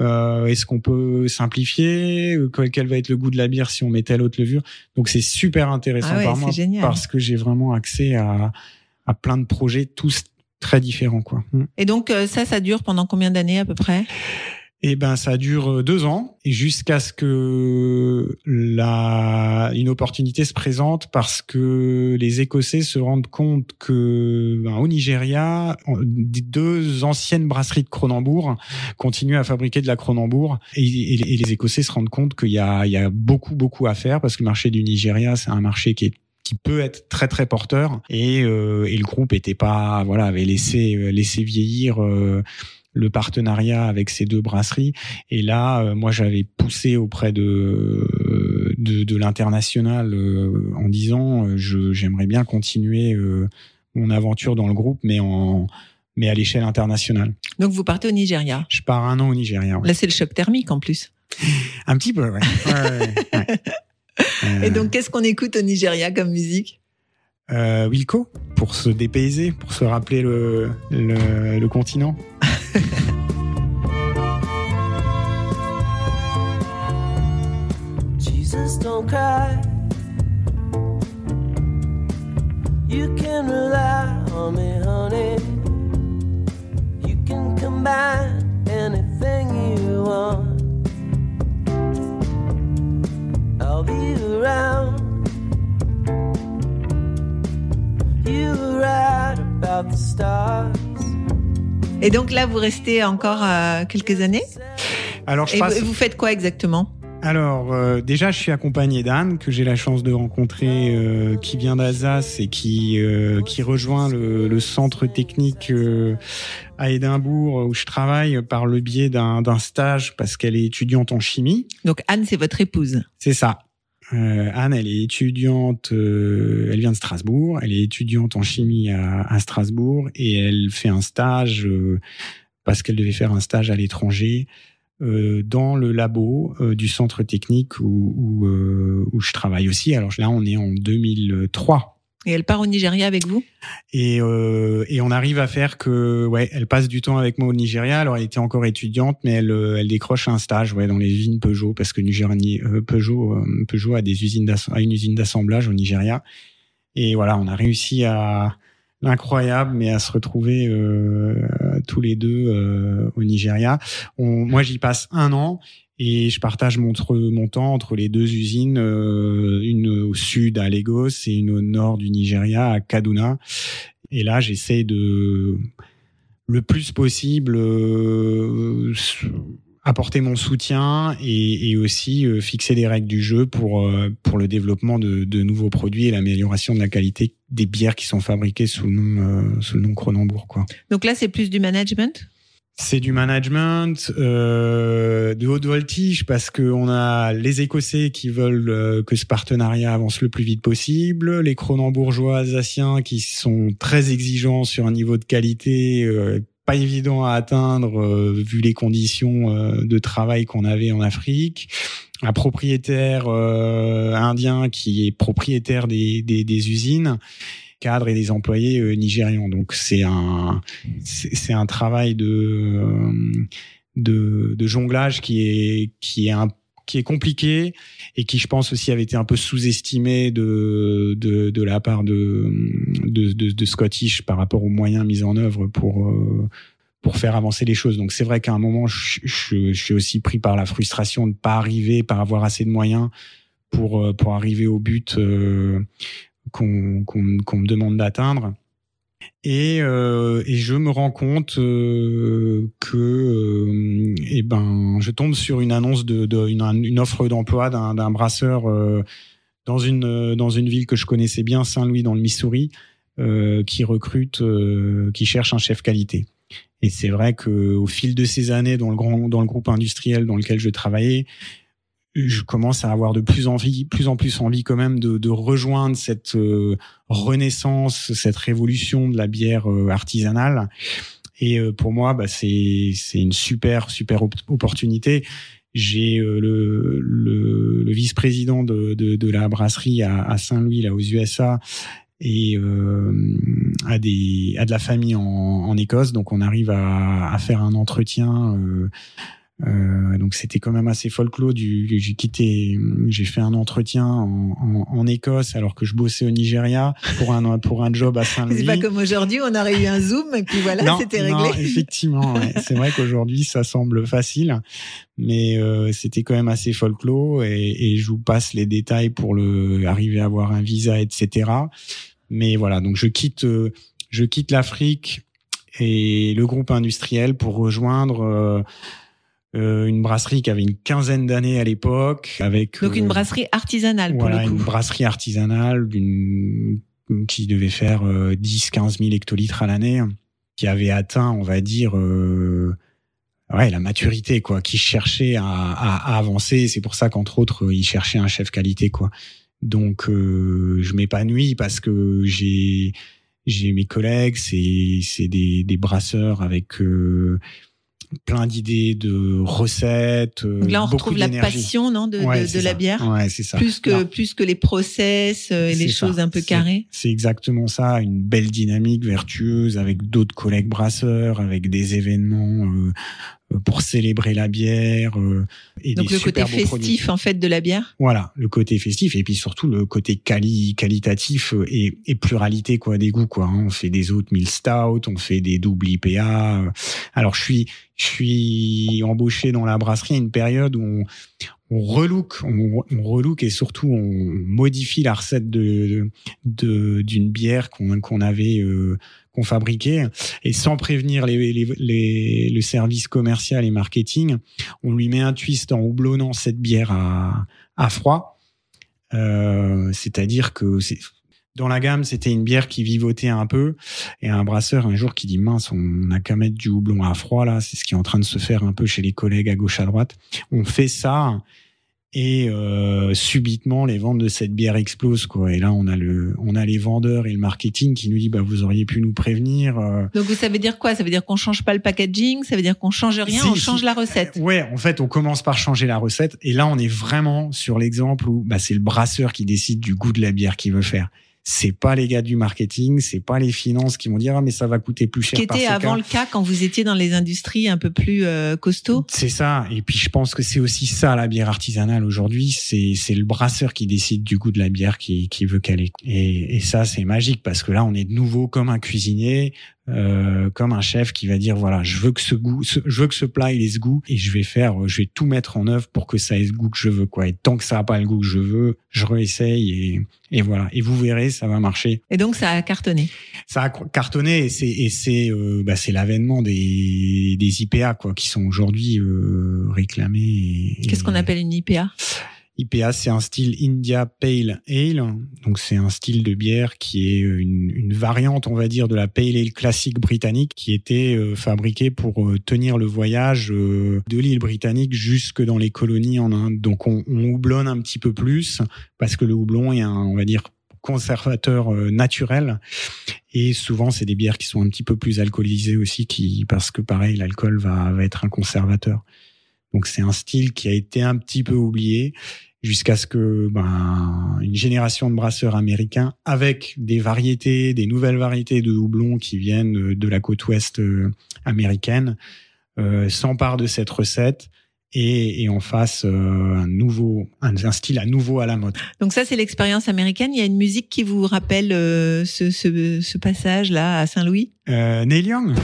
Euh, Est-ce qu'on peut simplifier? Euh, quel, quel va être le goût de la bière si on met telle autre levure? Donc c'est super intéressant Ah ouais, par moi génial. parce que j'ai vraiment accès à à plein de projets tous très différents quoi. Mm. Et donc euh, ça, ça dure pendant combien d'années à peu près? Eh ben, ça dure euh, deux ans et jusqu'à ce que la une opportunité se présente parce que les Écossais se rendent compte que ben, au Nigeria, deux anciennes brasseries de Cronenbourg continuent à fabriquer de la Cronenbourg et, et- et les Écossais se rendent compte qu'il y a, il y a beaucoup beaucoup à faire parce que le marché du Nigeria c'est un marché qui est qui peut être très très porteur et, euh, et le groupe était pas voilà avait laissé euh, laissé vieillir euh, le partenariat avec ces deux brasseries et là moi j'avais poussé auprès de de, de l'international en disant j'aimerais bien continuer mon aventure dans le groupe mais en mais à l'échelle internationale Donc vous partez au Nigeria. je pars un an au Nigeria ouais. Là, c'est le choc thermique en plus. un petit peu ouais, Ouais, ouais, ouais. Et donc, qu'est-ce qu'on écoute au Nigeria comme musique? Euh, Wilco pour se dépayser pour se rappeler le le, le continent Jesus, don't cry. You can rely on me, honey. You can combine anything you want. Et donc là, vous restez encore euh, quelques années? Alors, Et vous, faites quoi exactement? Alors euh, déjà, je suis accompagné d'Anne que j'ai la chance de rencontrer, euh, qui vient d'Alsace et qui qui rejoint le, le centre technique à Édimbourg où je travaille par le biais d'un stage parce qu'elle est étudiante en chimie. Donc Anne, c'est votre épouse. C'est ça. Euh, Anne, elle est étudiante, euh, elle vient de Strasbourg, elle est étudiante en chimie à, Strasbourg et elle fait un stage euh, parce qu'elle devait faire un stage à l'étranger dans le labo du centre technique où, où je travaille aussi. Alors là, on est en 2003. Et elle part au Nigeria avec vous? Et, euh, et on arrive à faire que, ouais, elle passe du temps avec moi au Nigeria. Alors, elle était encore étudiante, mais elle, euh, elle décroche un stage, ouais, dans les usines Peugeot, parce que Nigeria, euh, Peugeot, euh, Peugeot a des usines, une usine d'assemblage au Nigeria. Et voilà, on a réussi à l'incroyable, mais à se retrouver euh, tous les deux au Nigeria. On, moi, j'y passe un an. Et je partage mon, temps entre les deux usines, euh, une au sud à Lagos et une au nord du Nigeria à Kaduna. Et là, j'essaie de le plus possible euh, apporter mon soutien et, aussi euh, fixer des règles du jeu pour pour le développement de, nouveaux produits et l'amélioration de la qualité des bières qui sont fabriquées sous le nom sous nom Cronenbourg. Donc là, c'est plus du management? C'est du management euh, de haute voltige parce que on a les Écossais qui veulent euh, que ce partenariat avance le plus vite possible, les Cronenbourgeois alsaciens qui sont très exigeants sur un niveau de qualité euh, pas évident à atteindre euh, vu les conditions de travail qu'on avait en Afrique. Un propriétaire indien qui est propriétaire des, des usines cadres et des employés euh, nigérians. Donc c'est un c'est un travail de, euh, de de jonglage qui est qui est un qui est compliqué et qui je pense aussi avait été un peu sous-estimé de de de la part de de de, Scottish par rapport aux moyens mis en œuvre pour euh, pour faire avancer les choses. Donc c'est vrai qu'à un moment je, suis aussi pris par la frustration de pas arriver par avoir assez de moyens pour pour arriver au but qu'on me demande d'atteindre. Et, euh, je me rends compte euh, que euh, eh ben je tombe sur une annonce de, une, offre d'emploi d'un brasseur dans une dans une ville que je connaissais bien Saint-Louis dans le Missouri qui recrute qui cherche un chef qualité. Et c'est vrai que au fil de ces années dans le grand dans le groupe industriel dans lequel je travaillais, je commence à avoir de plus envie, plus en plus envie quand même de, de rejoindre cette euh, renaissance, cette révolution de la bière euh, artisanale. Et euh, pour moi, bah, c'est c'est une super super op- opportunité. J'ai euh, le, le, le vice-président de, de, de la brasserie à, à Saint-Louis, là aux USA, et euh, à des à de la famille en, en Écosse. Donc on arrive à, à faire un entretien. Euh, euh, donc c'était quand même assez folklore. Du, j'ai quitté, j'ai fait un entretien en, en, en Écosse alors que je bossais au Nigeria pour un pour un job à Saint-Louis. C'est pas comme aujourd'hui, on aurait eu un zoom et puis voilà, Non, c'était non, réglé. effectivement, ouais. c'est vrai qu'aujourd'hui ça semble facile, mais euh, c'était quand même assez folklore et, et je vous passe les détails pour le arriver à avoir un visa, etc. Mais voilà, donc je quitte, euh, je quitte l'Afrique et le groupe industriel pour rejoindre. euh, euh, une brasserie qui avait une quinzaine d'années à l'époque, avec Donc une euh, brasserie artisanale pour voilà, une brasserie artisanale d'une qui devait faire euh, 10-15 000 hectolitres à l'année, qui avait atteint, on va dire, euh, ouais, la maturité, quoi, qui cherchait à, à, à avancer. C'est pour ça qu'entre autres, il cherchait un chef qualité, quoi. Donc, euh, je m'épanouis parce que j'ai j'ai mes collègues, c'est c'est des, des brasseurs avec euh, plein d'idées de recettes. euh, là, on retrouve la passion non, de, Ouais, de, c'est de la ça. bière, Ouais, c'est ça. plus que, Là, plus que les process euh, et les ça. choses un peu carrées. C'est exactement ça, une belle dynamique vertueuse avec d'autres collègues brasseurs, avec des événements euh, pour célébrer la bière euh, et Donc des le côté produits. festif en fait de la bière? Voilà, le côté festif et puis surtout le côté quali qualitatif euh, et, et pluralité quoi des goûts quoi. hein. On fait des autres mille stout, on fait des doubles IPA. euh. Alors je suis je suis embauché dans la brasserie à une période où on, on relook, on, on relook et surtout on modifie la recette de de- d'une bière qu'on qu'on avait euh, qu'on fabriquait et sans prévenir le service commercial et marketing, on lui met un twist en houblonnant cette bière à, froid. Euh, C'est-à-dire que dans la gamme, c'était une bière qui vivotait un peu et un brasseur un jour qui dit mince, on n'a qu'à mettre du houblon à froid là, c'est ce qui est en train de se faire un peu chez les collègues à gauche à droite. On fait ça et euh, subitement les ventes de cette bière explosent quoi. Et là on a le, on a les vendeurs et le marketing qui nous dit bah vous auriez pu nous prévenir. euh, Donc ça veut dire quoi? Ça veut dire qu'on change pas le packaging? Ça veut dire qu'on change rien? Si, On si. change la recette? Ouais, en fait, on commence par changer la recette. Et là, on est vraiment sur l'exemple où bah, c'est le brasseur qui décide du goût de la bière qu'il veut faire. C'est pas les gars du marketing, c'est pas les finances qui vont dire ah mais ça va coûter plus Ce cher. qui était avant cas. le cas quand vous étiez dans les industries un peu plus euh, costauds. C'est ça. Et puis je pense que c'est aussi ça la bière artisanale aujourd'hui. C'est c'est le brasseur qui décide du goût de la bière qui qui veut qu'elle ait. Et, et ça c'est magique parce que là on est de nouveau comme un cuisinier, euh, comme un chef qui va dire voilà je veux que ce goût, ce- je veux que ce plat il ait ce goût et je vais faire, je vais tout mettre en œuvre pour que ça ait ce goût que je veux quoi. Et tant que ça a pas le goût que je veux, je réessaye et et voilà. Et vous verrez ça va marcher Et donc ça a cartonné. ça a cartonné et c'est et c'est euh, bah, c'est l'avènement des des IPA quoi qui sont aujourd'hui euh, réclamés. Qu'est-ce qu'on appelle une IPA IPA C'est un style India Pale Ale, donc c'est un style de bière qui est une, une variante, on va dire, de la Pale Ale classique britannique, qui était euh, fabriquée pour euh, tenir le voyage euh, de l'île britannique jusque dans les colonies en Inde. Donc on, on houblonne un petit peu plus parce que le houblon est un, on va dire conservateur euh, naturel. Et souvent c'est des bières qui sont un petit peu plus alcoolisées aussi qui parce que pareil l'alcool va, va être un conservateur. Donc c'est un style qui a été un petit peu oublié jusqu'à ce que ben, une génération de brasseurs américains avec des variétés des nouvelles variétés de houblon qui viennent de la côte ouest euh, américaine euh, s'emparent de cette recette et, et en fasse euh, un nouveau un, un style à nouveau à la mode. Donc ça c'est l'expérience américaine. Il y a une musique qui vous rappelle euh, ce, ce, ce passage là à Saint-Louis? Euh, Neil Young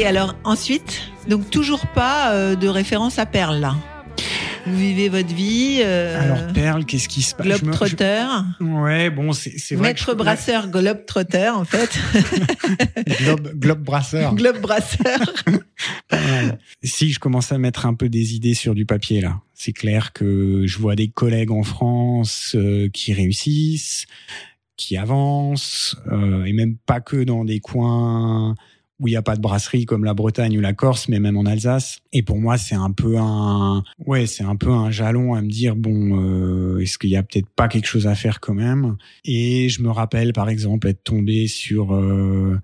Ok, alors ensuite, donc toujours pas euh, de référence à Perle là. Vous vivez votre vie. euh, alors Perle qu'est-ce qui se passe? Globetrotter. je- ouais bon c'est vrai Maître je- brasseur Globetrotter en fait. Globe, Globe brasseur Globe brasseur. Si je commence à mettre un peu des idées sur du papier là, c'est clair que je vois des collègues en France euh, qui réussissent, qui avancent, et même pas que dans des coins où il n'y a pas de brasserie comme la Bretagne ou la Corse, mais même en Alsace. Et pour moi, c'est un peu un, ouais, c'est un peu un jalon à me dire bon, euh, est-ce qu'il y a peut-être pas quelque chose à faire quand même? Et je me rappelle par exemple être tombé sur euh,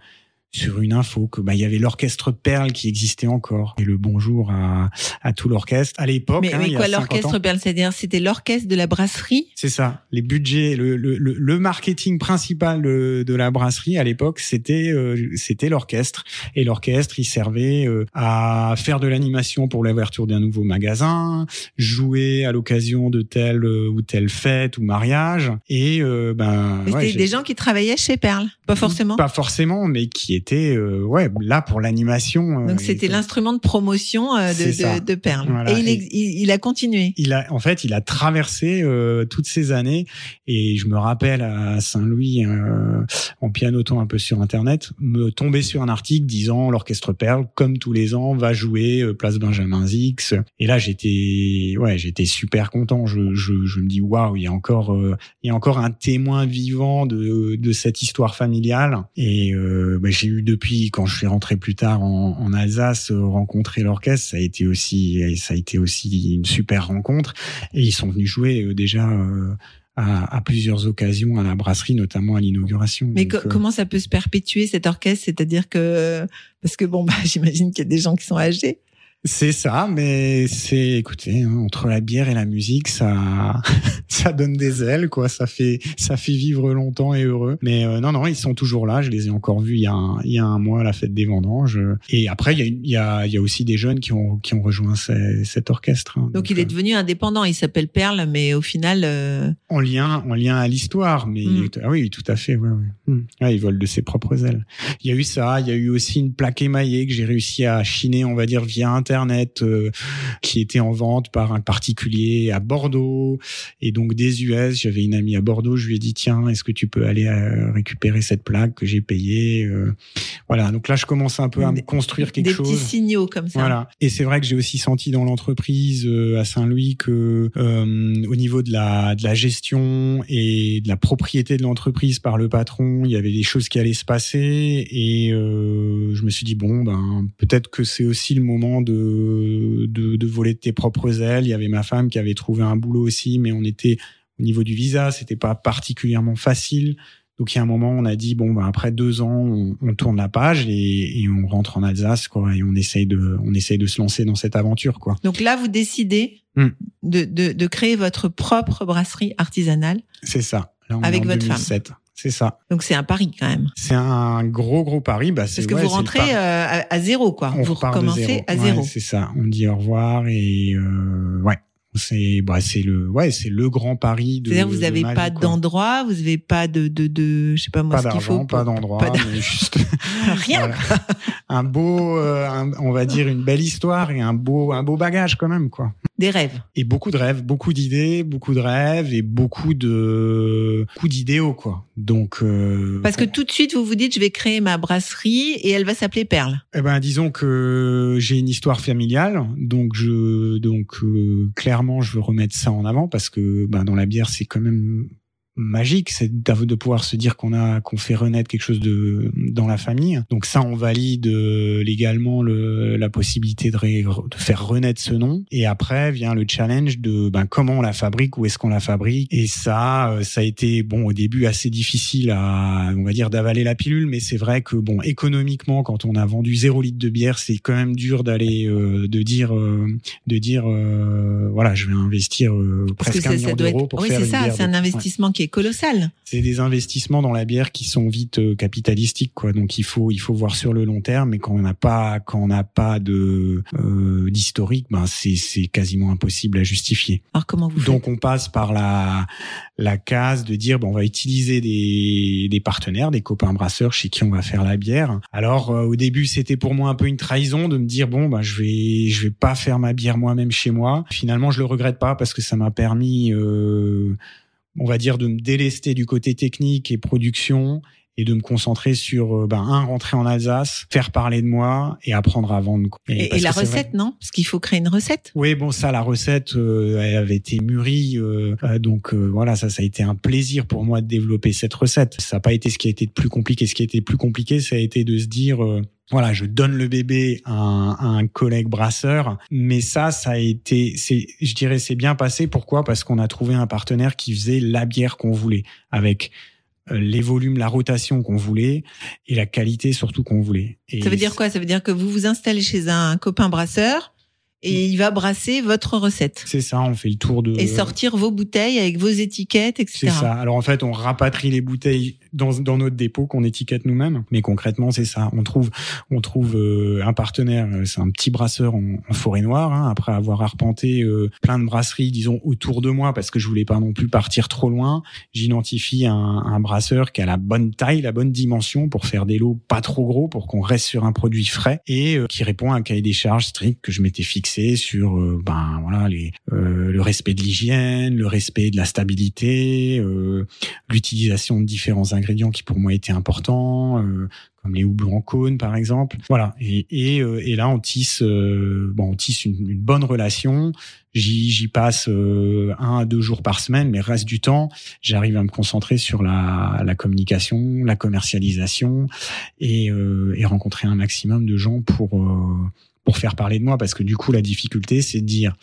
sur une info que bah il y avait l'orchestre Perle qui existait encore et le bonjour à à tout l'orchestre à l'époque. mais hein, mais quoi 50 l'orchestre. Perle C'est-à-dire c'était l'orchestre de la brasserie? C'est ça. Les budgets, le, le, le, le marketing principal de, de la brasserie à l'époque, c'était euh, c'était l'orchestre. Et l'orchestre, il servait euh, à faire de l'animation pour l'ouverture d'un nouveau magasin, jouer à l'occasion de telle euh, ou telle fête ou mariage. Et euh, ben c'était des gens qui travaillaient chez Perle, pas forcément. Pas forcément, mais qui étaient euh, ouais là pour l'animation. euh, Donc c'était l'instrument de promotion euh, de, de, de Perle. Voilà. Et il, a continué. il a en fait il a traversé toutes ces années et je me rappelle à Saint-Louis en pianotant un peu sur internet me tomber sur un article disant l'orchestre Perle comme tous les ans va jouer place Benjamin Zix et là j'étais ouais j'étais super content je, je, je me dis waouh il y a encore euh, il y a encore un témoin vivant de, de cette histoire familiale et euh, bah, j'ai eu depuis quand je suis rentré plus tard en, en Alsace euh, rencontrer l'orchestre ça a été aussi ça a été aussi une super rencontre et ils sont venus jouer euh, déjà euh, à, à plusieurs occasions à la brasserie, notamment à l'inauguration. Mais Donc, co- euh, comment ça peut se perpétuer cet orchestre? C'est-à-dire que parce que bon, bah, j'imagine qu'il y a des gens qui sont âgés. C'est ça, mais c'est, écoutez, hein, entre la bière et la musique, ça, ça donne des ailes, quoi. Ça fait, ça fait vivre longtemps et heureux. Mais euh, non, non, ils sont toujours là. Je les ai encore vus il y a un, il y a un mois à la fête des vendanges. Et après, il y a, une- il y a, il y a aussi des jeunes qui ont, qui ont rejoint ce- cet orchestre. hein. Donc, il est euh, devenu indépendant. Il s'appelle Perle, mais au final, euh, en lien, en lien à l'histoire. Mais Mm. ah oui, tout à fait. Ouais, ouais. Mm. Ouais, il vole de ses propres ailes. Il y a eu ça. Il y a eu aussi une plaque émaillée que j'ai réussi à chiner, on va dire via internet, euh, qui était en vente par un particulier à Bordeaux et donc des US. J'avais une amie à Bordeaux. Je lui ai dit tiens, est-ce que tu peux aller euh, récupérer cette plaque que j'ai payée euh, Voilà. Donc là, je commence un peu à me Des- construire quelque des chose. petits signaux comme ça. Voilà. Et c'est vrai que j'ai aussi senti dans l'entreprise à Saint-Louis que euh, au niveau de la de la gestion et de la propriété de l'entreprise par le patron, il y avait des choses qui allaient se passer et euh, je me suis dit bon ben peut-être que c'est aussi le moment de, de de voler de tes propres ailes. Il y avait ma femme qui avait trouvé un boulot aussi, mais on était au niveau du visa, c'était pas particulièrement facile. Donc il y a un moment, on a dit bon, ben après deux ans, on, on tourne la page et, et on rentre en Alsace, quoi, et on essaye de, on essaye de se lancer dans cette aventure, quoi. Donc là, vous décidez Mm. de, de, de créer votre propre brasserie artisanale. C'est ça. Là, on est Avec en votre femme. 2007. C'est ça. Donc c'est un pari quand même. C'est un gros gros pari. Bah, c'est Parce que ouais, vous rentrez euh, à, à zéro, quoi. on vous recommencez zéro. à Ouais, zéro. c'est ça. On dit au revoir et euh, ouais. C'est bah c'est le ouais c'est le grand pari de. C'est-à-dire vous n'avez pas d'endroit, vous n'avez pas de, de, de, je sais pas moi, Pas ce qu'il faut. d'argent, pas d'endroit, mais juste Rien. Voilà. un beau, euh, un- on va dire une belle histoire et un beau, un beau bagage quand même quoi. Des rêves. Et beaucoup de rêves, beaucoup d'idées, beaucoup de rêves et beaucoup de, beaucoup d'idéaux quoi. Donc, euh, Parce que tout de suite, vous vous dites, je vais créer ma brasserie et elle va s'appeler Perle. eh ben, disons que j'ai une histoire familiale, donc je, donc euh, clairement, je veux remettre ça en avant parce que ben, dans la bière, c'est quand même magique, c'est de pouvoir se dire qu'on a qu'on fait renaître quelque chose de dans la famille. Donc ça, on valide euh, légalement le, la possibilité de, ré- de faire renaître ce nom. Et après vient le challenge de ben, comment on la fabrique, où est-ce qu'on la fabrique. Et ça, euh, ça a été bon au début assez difficile à, on va dire, d'avaler la pilule, mais c'est vrai que bon économiquement, quand on a vendu zéro litre de bière, c'est quand même dur d'aller euh, de dire euh, de dire euh, voilà, je vais investir euh, presque un ça, ça million d'euros être. pour Oui, faire c'est une ça. bière C'est un de- Ouais. investissement qui est colossal. C'est des investissements dans la bière qui sont vite euh, capitalistiques, quoi. Donc il faut il faut voir sur le long terme. Mais quand on n'a pas quand on n'a pas de euh, d'historique, ben c'est c'est quasiment impossible à justifier. Alors comment vous Donc on passe par la la case de dire bon on va utiliser des des partenaires, des copains brasseurs chez qui on va faire la bière. Alors euh, au début c'était pour moi un peu une trahison de me dire bon bah je vais je vais pas faire ma bière moi-même chez moi. Finalement je le regrette pas parce que ça m'a permis euh, on va dire de me délester du côté technique et production et de me concentrer sur euh, ben un rentrer en Alsace, faire parler de moi et apprendre à vendre. quoi. Et, la recette, non? Parce qu'il faut créer une recette. oui, bon, ça, la recette, euh, elle avait été mûrie, euh, donc euh, voilà, ça, ça a été un plaisir pour moi de développer cette recette. Ça n'a pas été ce qui a été le plus compliqué. Ce qui a été le plus compliqué, ça a été de se dire, voilà, je donne le bébé à un, à un collègue brasseur, mais ça, ça a été, c'est, je dirais, c'est bien passé. Pourquoi? Parce qu'on a trouvé un partenaire qui faisait la bière qu'on voulait, avec les volumes, la rotation qu'on voulait et la qualité surtout qu'on voulait. Et Ça veut dire quoi? Ça veut dire que vous vous installez chez un copain brasseur et il va brasser votre recette C'est ça, on fait le tour de et sortir vos bouteilles avec vos étiquettes, etc. C'est ça. Alors en fait, on rapatrie les bouteilles dans, dans notre dépôt qu'on étiquette nous-mêmes. Mais concrètement, c'est ça. On trouve, on trouve euh, un partenaire. euh, C'est un petit brasseur en, en forêt noire. hein, après avoir arpenté euh, plein de brasseries, disons autour de moi, parce que je voulais pas non plus partir trop loin. J'identifie un, un brasseur qui a la bonne taille, la bonne dimension pour faire des lots pas trop gros, pour qu'on reste sur un produit frais et qui répond à un cahier des charges strict que je m'étais fixé sur, ben voilà, les, euh, le respect de l'hygiène, le respect de la stabilité. Euh, l'utilisation de différents ingrédients qui pour moi étaient importants, euh, comme les houblons en cône par exemple. Voilà. Et, euh, là on tisse, euh, bon, on tisse une, bonne relation. J'y, passe un à deux jours par semaine, mais reste du temps, j'arrive à me concentrer sur la, communication, la commercialisation et, et rencontrer un maximum de gens pour pour faire parler de moi, parce que du coup la difficulté c'est de dire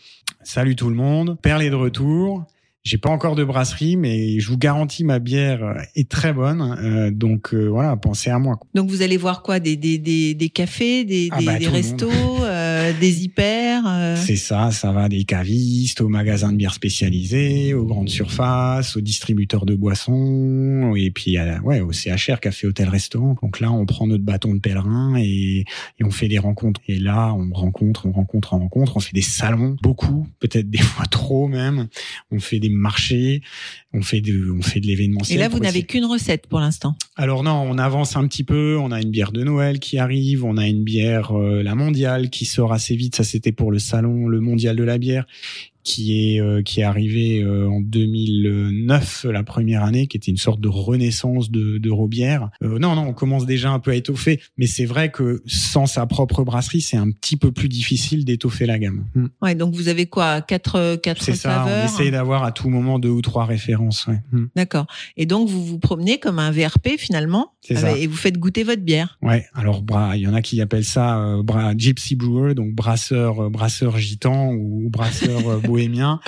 salut tout le monde, Perle est de retour. J'ai pas encore de brasserie, mais je vous garantis ma bière est très bonne. Euh, donc euh, voilà, pensez à moi. quoi. Donc vous allez voir quoi? Des, des, des, des cafés, des, Ah des, bah, des restos, euh, des hyper. euh, C'est ça, ça va des cavistes, aux magasins de bières spécialisés, aux grandes surfaces, aux distributeurs de boissons, et puis à, ouais, au CHR, café, hôtel, restaurant. Donc là, on prend notre bâton de pèlerin et, et on fait des rencontres. Et là, on rencontre, on rencontre, on rencontre, on fait des salons, beaucoup, peut-être des fois trop même. On fait des marchés, on fait de, on fait de Et l'événementiel. là, vous n'avez qu'une recette pour l'instant. alors non, on avance un petit peu. On a une bière de Noël qui arrive. On a une bière euh, la mondiale qui sort assez vite. Ça c'était pour le salon le mondial de la bière qui est euh, qui est arrivé euh, en 2009 la première année, qui était une sorte de renaissance de d'Eurobière. Euh, non non, on commence déjà un peu à étoffer, mais c'est vrai que sans sa propre brasserie, c'est un petit peu plus difficile d'étoffer la gamme. Hmm. Ouais, donc vous avez quoi Quatre, quatre C'est ça. On essaye d'avoir à tout moment deux ou trois références. Ouais. Hmm. D'accord. Et donc vous vous promenez comme un VRP finalement? C'est ça. avec- et vous faites goûter votre bière. Ouais, alors bra- il y en a qui appellent ça euh, bra- gypsy brewer, donc brasseur euh, brasseur gitan ou brasseur euh, bohémien.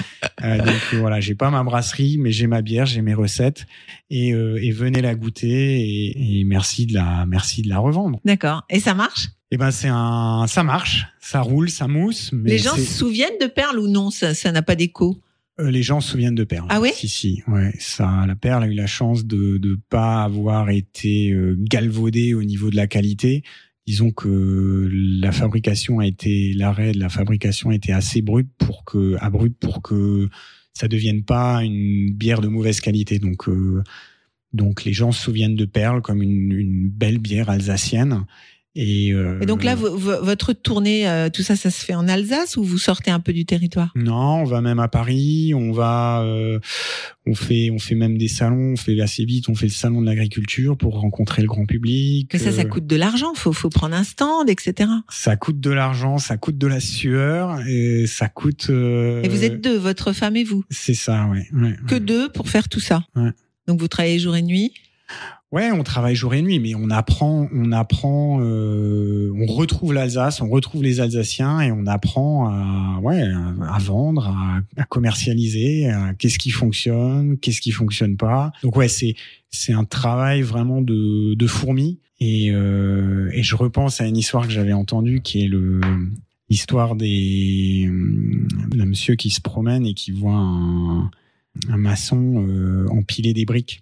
Euh, donc euh, voilà, j'ai pas ma brasserie, mais j'ai ma bière, j'ai mes recettes et, euh, et venez la goûter et, et merci de la merci de la revendre. D'accord. Et ça marche? Et ben c'est un ça marche, ça roule, ça mousse. Mais Les gens se souviennent de Perle ou non? Ça ça n'a pas d'écho? Euh, les gens se souviennent de Perle. Ah oui Si, si, ouais. Ça, la Perle a eu la chance de de pas avoir été euh, galvaudée au niveau de la qualité. Disons que la fabrication a été, l'arrêt de la fabrication a été assez brut pour que, abrupt pour que ça devienne pas une bière de mauvaise qualité. Donc, euh, donc les gens se souviennent de Perle comme une, une belle bière alsacienne. Et, euh, Et donc là, vo- vo- votre tournée, euh, tout ça, ça se fait en Alsace ou vous sortez un peu du territoire? Non, on va même à Paris, on va, euh, on fait, on fait même des salons, on fait assez vite, on fait le salon de l'agriculture pour rencontrer le grand public. Mais ça, ça Euh, coûte de l'argent. Faut, faut prendre un stand, etc. Ça coûte de l'argent, ça coûte de la sueur, et ça coûte. euh, Et vous êtes deux, votre femme et vous? C'est ça, ouais. ouais, Que ouais. deux pour faire tout ça? Ouais. Donc vous travaillez jour et nuit? Ouais, on travaille jour et nuit, mais on apprend, on apprend, euh, on retrouve l'Alsace, on retrouve les Alsaciens et on apprend à, ouais, à vendre, à, à commercialiser, qu'est-ce qui fonctionne, qu'est-ce qui fonctionne pas. Donc ouais, c'est c'est un travail vraiment de de fourmi et euh, et je repense à une histoire que j'avais entendue qui est le l'histoire des d'un monsieur qui se promène et qui voit un un maçon euh, empiler des briques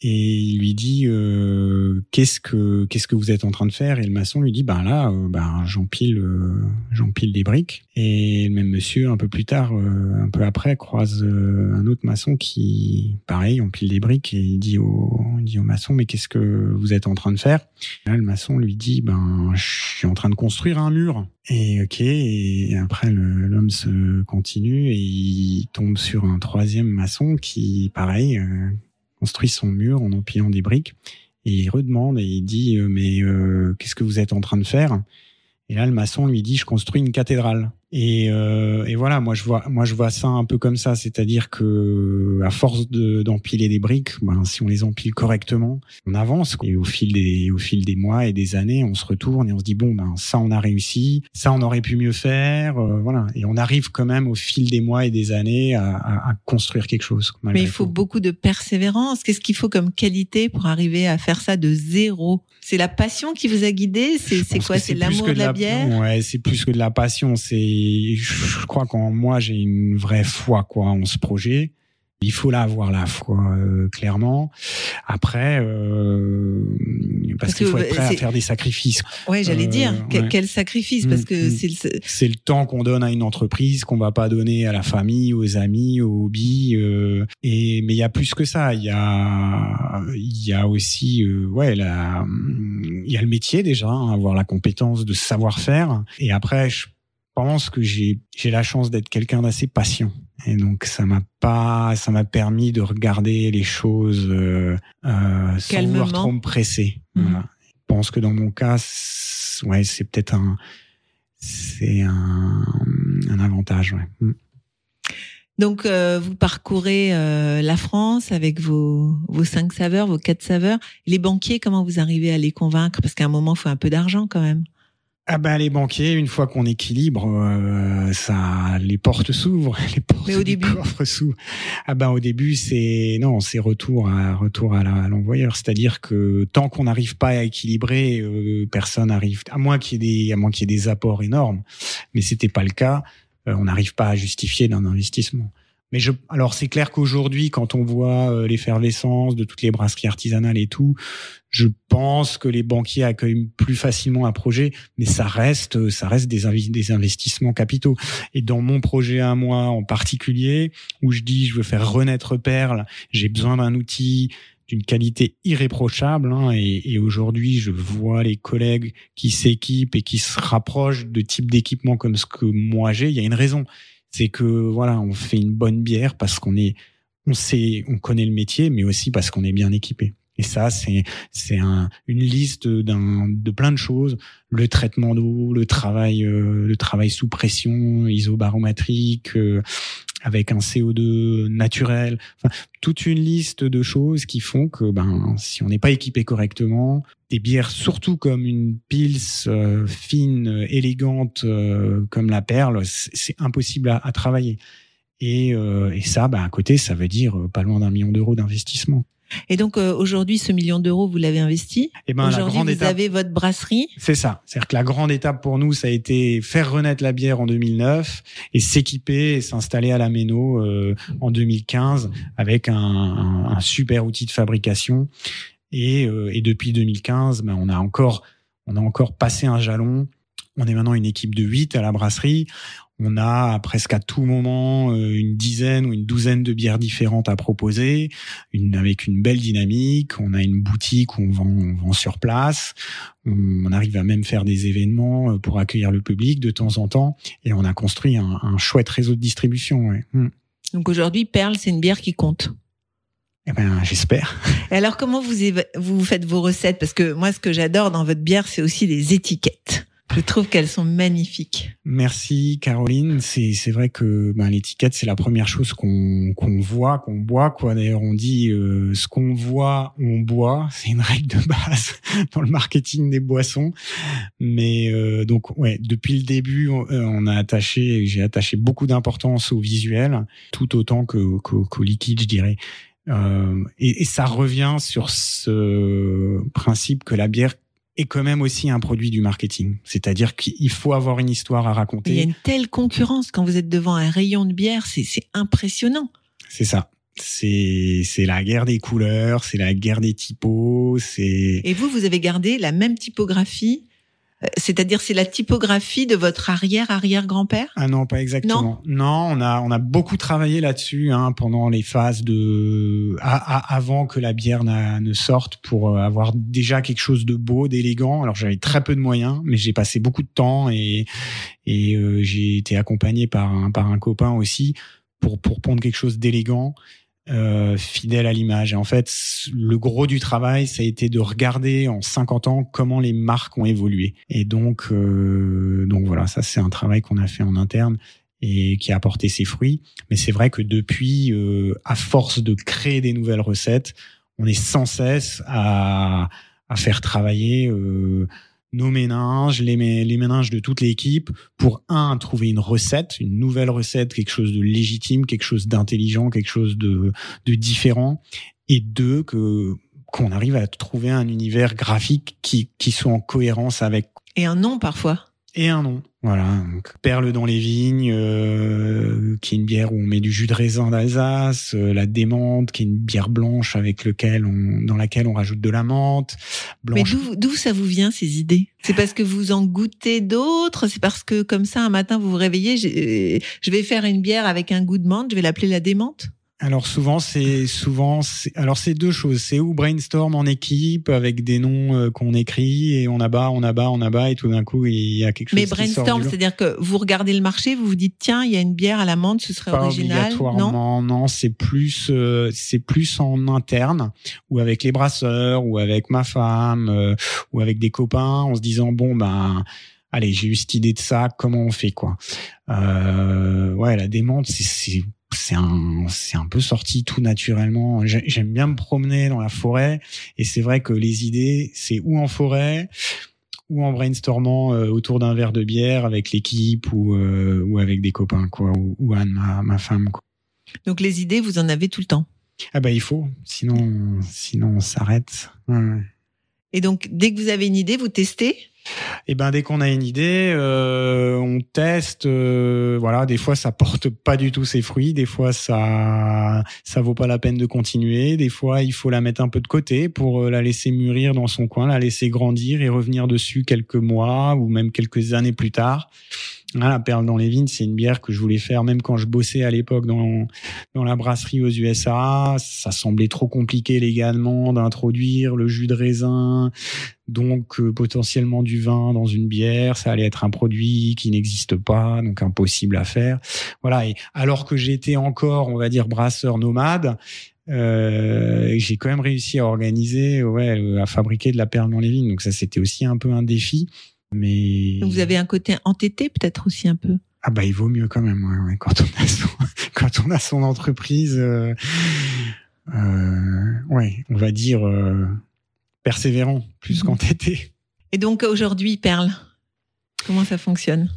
et il lui dit euh, qu'est-ce que qu'est-ce que vous êtes en train de faire? Et le maçon lui dit ben là euh, ben j'empile euh, j'empile des briques. Et le même monsieur un peu plus tard euh, un peu après croise euh, un autre maçon qui pareil empile des briques et il dit au il dit au maçon mais qu'est-ce que vous êtes en train de faire? Là le maçon lui dit ben je suis en train de construire un mur. Et ok et après l'homme se continue et il tombe sur un troisième maçon qui pareil euh, construit son mur en empilant des briques et il redemande et il dit euh, mais euh, qu'est-ce que vous êtes en train de faire? Et là le maçon lui dit je construis une cathédrale et, euh, et voilà moi je vois moi je vois ça un peu comme ça c'est-à-dire que à force de d'empiler des briques ben si on les empile correctement on avance quoi. et au fil des au fil des mois et des années on se retourne et on se dit bon ben ça on a réussi ça on aurait pu mieux faire euh, voilà et on arrive quand même au fil des mois et des années à, à, à construire quelque chose Mais il faut tout. beaucoup de persévérance. Qu'est-ce qu'il faut comme qualité pour arriver à faire ça de zéro? C'est la passion qui vous a guidé? C'est quoi? C'est l'amour que de la bière? Ouais, c'est plus que de la passion. C'est, je crois qu'en moi j'ai une vraie foi quoi en ce projet. Il faut là avoir la foi euh, clairement. Après, euh, parce, Parce qu'il faut être prêt à faire des sacrifices. Ouais, j'allais Euh, dire. Quel, ouais. quel sacrifice Parce Mm, que mm. c'est le- C'est le temps qu'on donne à une entreprise qu'on va pas donner à la famille, aux amis, aux hobbies. et mais il y a plus que ça. Il y a il y a aussi ouais la il y a le métier déjà, hein, avoir la compétence de savoir faire. Et après, je pense que j'ai la chance d'être quelqu'un d'assez patient. Et donc ça m'a pas ça m'a permis de regarder les choses euh, euh, sans vouloir trop me presser. Mhm. Voilà. Je pense que dans mon cas, c'est- ouais, c'est peut-être un c'est un, un avantage. Ouais. Mm. Donc, euh, vous parcourez euh, la France avec vos, vos cinq saveurs, vos quatre saveurs. Les banquiers, comment vous arrivez à les convaincre? Parce qu'à un moment, il faut un peu d'argent quand même. Ah ben les banquiers, une fois qu'on équilibre, euh, ça, les portes s'ouvrent, les portes Mais au du début coffre s'ouvrent. Ah ben au début c'est non, c'est retour à retour à l'envoyeur, c'est-à-dire que tant qu'on n'arrive pas à équilibrer, euh, personne n'arrive. À moins qu'il y ait des, à moins qu'il y ait des apports énormes, mais c'était pas le cas. euh, on n'arrive pas à justifier d'un investissement. Mais je, alors c'est clair qu'aujourd'hui, quand on voit euh, l'effervescence de toutes les brasseries artisanales et tout, je pense que les banquiers accueillent plus facilement un projet, mais ça reste, ça reste des investissements capitaux. Et dans mon projet à moi en particulier, où je dis je veux faire renaître Perle, j'ai besoin d'un outil d'une qualité irréprochable. hein, et et aujourd'hui, je vois les collègues qui s'équipent et qui se rapprochent de types d'équipements comme ce que moi j'ai. Il y a une raison, c'est que voilà, on fait une bonne bière parce qu'on est, on sait, on connaît le métier, mais aussi parce qu'on est bien équipé. Et ça, c'est c'est un, une liste d'un de plein de choses. Le traitement d'eau, le travail, euh, le travail sous pression isobarométrique, euh, avec un CO2 naturel. Enfin, toute une liste de choses qui font que, ben, si on n'est pas équipé correctement, des bières, surtout comme une pils euh, fine, élégante euh, comme la perle, c'est c'est impossible à, à travailler. Et, euh, et ça, ben, à côté, ça veut dire euh, pas loin d'un million d'euros d'investissement. Et donc euh, aujourd'hui, ce million d'euros, vous l'avez investi. Et ben, la aujourd'hui, vous étape. avez votre brasserie. C'est ça. C'est-à-dire que la grande étape pour nous, ça a été faire renaître la bière en 2009 et s'équiper et s'installer à la Méno euh, en 2015 avec un, un- un super outil de fabrication. Et, euh, et depuis 2015, ben, on a encore, on a encore passé un jalon. On est maintenant une équipe de 8 à la brasserie. On a presque à tout moment euh, une dizaine ou une douzaine de bières différentes à proposer, une, avec une belle dynamique. On a une boutique où on vend, on vend sur place. On, on arrive à même faire des événements euh, pour accueillir le public de temps en temps. Et on a construit un, un chouette réseau de distribution. Ouais. Hmm. Donc aujourd'hui, Perle, c'est une bière qui compte. Eh ben, j'espère. Et alors, comment vous, vous faites vos recettes? Parce que moi, ce que j'adore dans votre bière, c'est aussi les étiquettes. Je trouve qu'elles sont magnifiques. Merci Caroline. C'est c'est vrai que ben, l'étiquette c'est la première chose qu'on qu'on voit, qu'on boit quoi. D'ailleurs on dit euh, ce qu'on voit on boit. C'est une règle de base dans le marketing des boissons. Mais euh, donc ouais depuis le début on, euh, a attaché, j'ai attaché beaucoup d'importance au visuel, tout autant que qu'au liquide je dirais. Euh, et, et ça revient sur ce principe que la bière est quand même aussi un produit du marketing. C'est-à-dire qu'il faut avoir une histoire à Mais il y a raconter. une telle concurrence quand vous êtes devant un rayon de bière, c'est impressionnant. C'est ça. C'est la guerre des couleurs, c'est la guerre des typos, c'est Et vous, vous avez gardé la même typographie, c'est-à-dire c'est la typographie de votre arrière-arrière-grand-père? Ah non pas exactement. Non, on a on a beaucoup travaillé là-dessus hein, pendant les phases de avant que la bière ne sorte pour euh, avoir déjà quelque chose de beau, d'élégant. Alors j'avais très peu de moyens, mais j'ai passé beaucoup de temps et et euh, j'ai été accompagné par un par un copain aussi pour pour pondre quelque chose d'élégant. Euh, fidèle à l'image. Et en fait, le gros du travail, ça a été de regarder en 50 ans comment les marques ont évolué. Et donc, euh, donc voilà, ça c'est un travail qu'on a fait en interne et qui a apporté ses fruits. Mais c'est vrai que depuis, euh, à force de créer des nouvelles recettes, on est sans cesse à, à faire travailler euh, nos méninges, les, mé- les de toute l'équipe pour un trouver une recette, une nouvelle recette, quelque chose de légitime, quelque chose d'intelligent, quelque chose de, de différent, et deux que qu'on arrive à trouver un univers graphique qui qui soit en cohérence avec Et un nom parfois. Et un nom. Voilà, donc Perle dans les vignes, euh, qui est une bière où on met du jus de raisin d'Alsace, euh, la démente, qui est une bière blanche avec lequel on, dans laquelle on rajoute de la menthe Mais blanche. d'où d'où ça vous vient ces idées? C'est parce que vous en goûtez d'autres? C'est parce que comme ça un matin vous vous réveillez, j'ai- je vais faire une bière avec un goût de menthe, je vais l'appeler la démente? Alors souvent c'est souvent alors c'est deux choses, c'est ou brainstorm en équipe avec des noms euh, qu'on écrit et on abat, on abat, on abat et tout d'un coup il y a quelque chose Mais qui brainstorm, c'est-à-dire que vous regardez le marché, vous vous dites tiens, il y a une bière à la menthe, ce serait pas original, non obligatoirement, non, c'est plus euh, c'est plus en interne ou avec les brasseurs ou avec ma femme euh, ou avec des copains en se disant bon ben allez j'ai eu cette idée de ça comment on fait quoi? Euh, ouais la démente c'est c'est un c'est un peu sorti tout naturellement J'ai- j'aime bien me promener dans la forêt et c'est vrai que les idées c'est ou en forêt ou en brainstormant euh, autour d'un verre de bière avec l'équipe ou, euh, ou avec des copains, quoi, ou, ou Anne, ma, ma femme. Quoi. Donc les idées, vous en avez tout le temps? Ah bah il faut, sinon, sinon on s'arrête. Ouais. Et donc, dès que vous avez une idée, vous testez? Et ben dès qu'on a une idée, euh, on teste. euh, voilà, des fois ça porte pas du tout ses fruits, des fois ça ça vaut pas la peine de continuer, des fois il faut la mettre un peu de côté pour euh, la laisser mûrir dans son coin, la laisser grandir et revenir dessus quelques mois ou même quelques années plus tard. La perle dans les vignes, c'est une bière que je voulais faire même quand je bossais à l'époque dans dans la brasserie aux USA. Ça semblait trop compliqué légalement d'introduire le jus de raisin, donc euh, potentiellement du vin dans une bière. Ça allait être un produit qui n'existe pas, donc impossible à faire. Voilà. Et alors que j'étais encore, on va dire, brasseur nomade. Euh, j'ai quand même réussi à organiser, ouais, euh, à fabriquer de la perle dans les vignes. Donc ça, c'était aussi un peu un défi. Mais Donc vous avez un côté entêté peut-être aussi un peu? ah bah il vaut mieux quand même ouais, ouais, quand on a son quand on a son entreprise euh, euh, ouais on va dire euh, persévérant plus Mhm. qu'entêté Et donc aujourd'hui, Perle, comment ça fonctionne?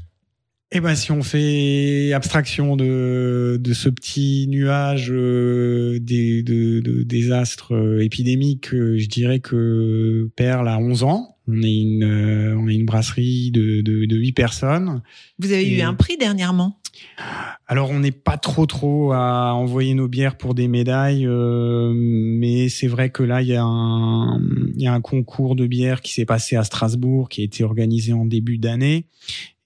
Eh ben, si on fait abstraction de, de ce petit nuage euh, des, de, de- des astres euh, épidémiques, euh, je dirais que Perle a 11 ans. On est une, on est une brasserie de, de, de 8 personnes. Vous avez eu un prix dernièrement? Alors, on n'est pas trop trop à envoyer nos bières pour des médailles, euh, mais c'est vrai que là, il y, a un, concours de bière qui s'est passé à Strasbourg, qui a été organisé en début d'année,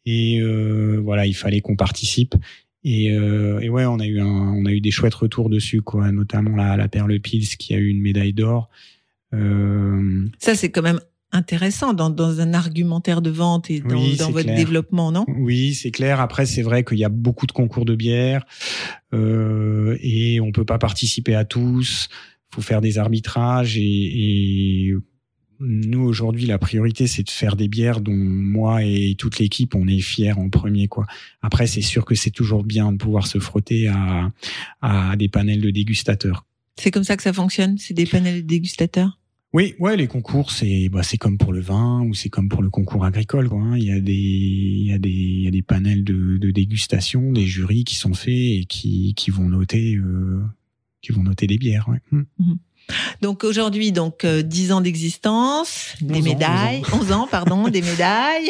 et euh, voilà, il fallait qu'on participe. Et, euh, ouais, on a eu un, on a eu des chouettes retours dessus, quoi, notamment la, la Perle Pils qui a eu une médaille d'or. Euh, Ça, c'est quand même intéressant dans, dans un argumentaire de vente et dans, Oui, dans votre clair. développement, non? Oui, c'est clair. Après, c'est vrai qu'il y a beaucoup de concours de bière euh, et on peut pas participer à tous. faut faire des arbitrages et, et nous aujourd'hui, la priorité, c'est de faire des bières dont moi et toute l'équipe on est fiers en premier. Quoi. Après, c'est sûr que c'est toujours bien de pouvoir se frotter à, à des panels de dégustateurs. C'est comme ça que ça fonctionne? C'est des panels de dégustateurs? Oui, ouais, les concours, c'est bah, c'est comme pour le vin ou c'est comme pour le concours agricole. Quoi, hein. Il y a des il y a des il y a des panels de, de dégustation, des jurys qui sont faits et qui qui vont noter euh, qui vont noter des bières. Ouais. Hmm. Donc aujourd'hui, donc euh, 10 ans d'existence, des 11 ans, médailles, 11 ans, pardon, des médailles.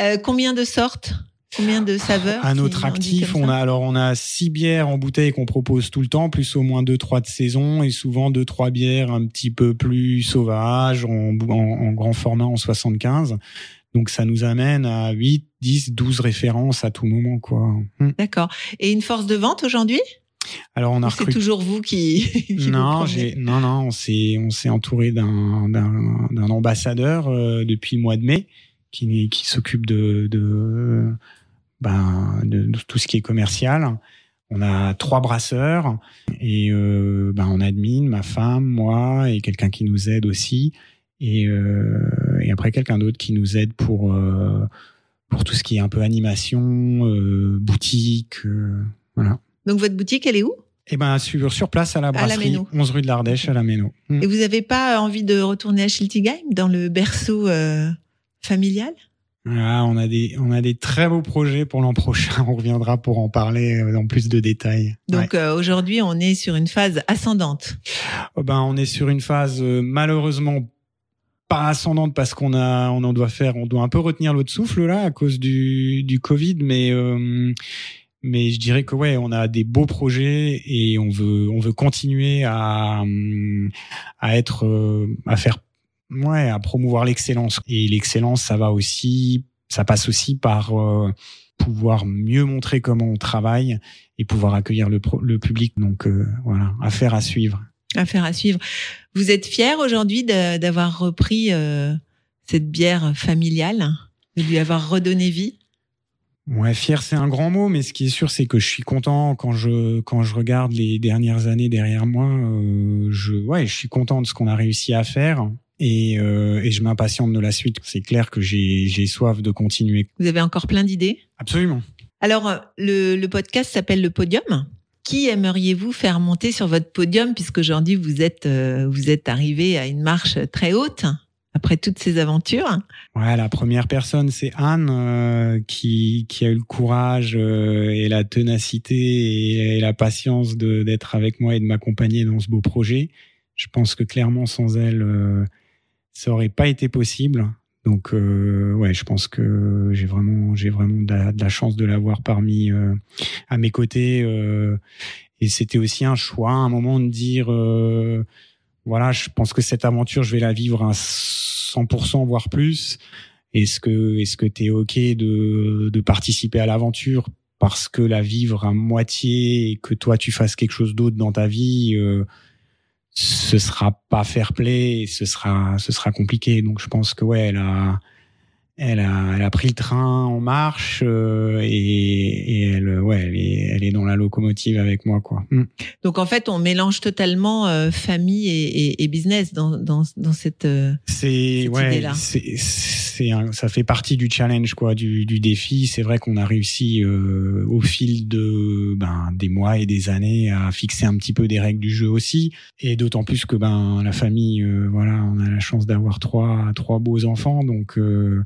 Euh, combien de sortes? Combien de saveurs À notre actif, on a alors on a six bières en bouteille qu'on propose tout le temps, plus au moins deux trois de saison et souvent deux trois bières un petit peu plus sauvages en, bou- en, en grand format en 75. Donc ça nous amène à 8, 10, 12 références à tout moment quoi. Hmm. D'accord. Et une force de vente aujourd'hui? Alors on a C'est toujours vous qui, non, j'ai non non, on s'est on s'est entouré d'un d'un d'un ambassadeur euh, depuis le mois de mai qui qui s'occupe de de ben de, de tout ce qui est commercial. On a trois brasseurs et euh, ben en admin, ma femme, moi et quelqu'un qui nous aide aussi et euh, et après quelqu'un d'autre qui nous aide pour euh, pour tout ce qui est un peu animation, boutique, voilà. Donc votre boutique, elle est où? Eh ben sur sur place à la brasserie, Méno. 11 rue de l'Ardèche à la Méno. Et vous n'avez pas envie de retourner à Schiltigheim, dans le berceau euh, familial? Ah, on a des on a des très beaux projets pour l'an prochain. On reviendra pour en parler euh, dans plus de détails. Donc euh, aujourd'hui, on est sur une phase ascendante. Oh ben on est sur une phase euh, malheureusement pas ascendante parce qu'on a on en doit faire on doit un peu retenir l'autre souffle là à cause du du Covid mais euh, mais je dirais que ouais on a des beaux projets et on veut on veut continuer à hum, à être euh, à faire ouais à promouvoir l'excellence. Et l'excellence ça va aussi ça passe aussi par euh, pouvoir mieux montrer comment on travaille et pouvoir accueillir le, pro- le public. Donc euh, voilà affaire à suivre. Affaire à suivre. Vous êtes fier aujourd'hui d'avoir repris euh, cette bière familiale, de lui avoir redonné vie? Ouais, fier, c'est un grand mot, mais ce qui est sûr, c'est que je suis content. Quand je quand je regarde les dernières années derrière moi. euh, je ouais, je suis content de ce qu'on a réussi à faire et euh, et je m'impatiente de la suite. C'est clair que j'ai soif de continuer. Vous avez encore plein d'idées? Absolument. Alors, euh, le, le podcast s'appelle Le Podium. Qui aimeriez-vous faire monter sur votre podium puisqu'aujourd'hui vous êtes euh, vous êtes arrivé à une marche très haute après toutes ces aventures? Ouais, la première personne, c'est Anne euh, qui, qui a eu le courage euh, et la ténacité et, et la patience d'être avec moi et de m'accompagner dans ce beau projet. Je pense que clairement, sans elle, euh, ça aurait pas été possible. Donc, euh, ouais, je pense que j'ai vraiment, j'ai vraiment de la, chance de l'avoir parmi euh, à mes côtés. euh, et c'était aussi un choix, un moment de dire, euh, voilà, je pense que cette aventure, je vais la vivre à 100%, voire plus. Est-ce que, est-ce que t'es ok de, de participer à l'aventure parce que la vivre à moitié et que toi tu fasses quelque chose d'autre dans ta vie, euh, ce sera pas fair play, ce sera, ce sera compliqué. Donc je pense que ouais, elle a, elle a, elle a pris le train en marche euh, et, et elle, ouais, elle est, elle est dans la locomotive avec moi quoi. Mm. Donc en fait, on mélange totalement euh, famille et, et- et business dans, dans, dans cette. euh, C'est ouais, idée-là. c'est c'est un- ça fait partie du challenge quoi, du, du défi. C'est vrai qu'on a réussi euh, au fil de ben des mois et des années à fixer un petit peu des règles du jeu aussi, et d'autant plus que ben la famille, euh, voilà, on a la chance d'avoir trois trois beaux enfants, donc euh,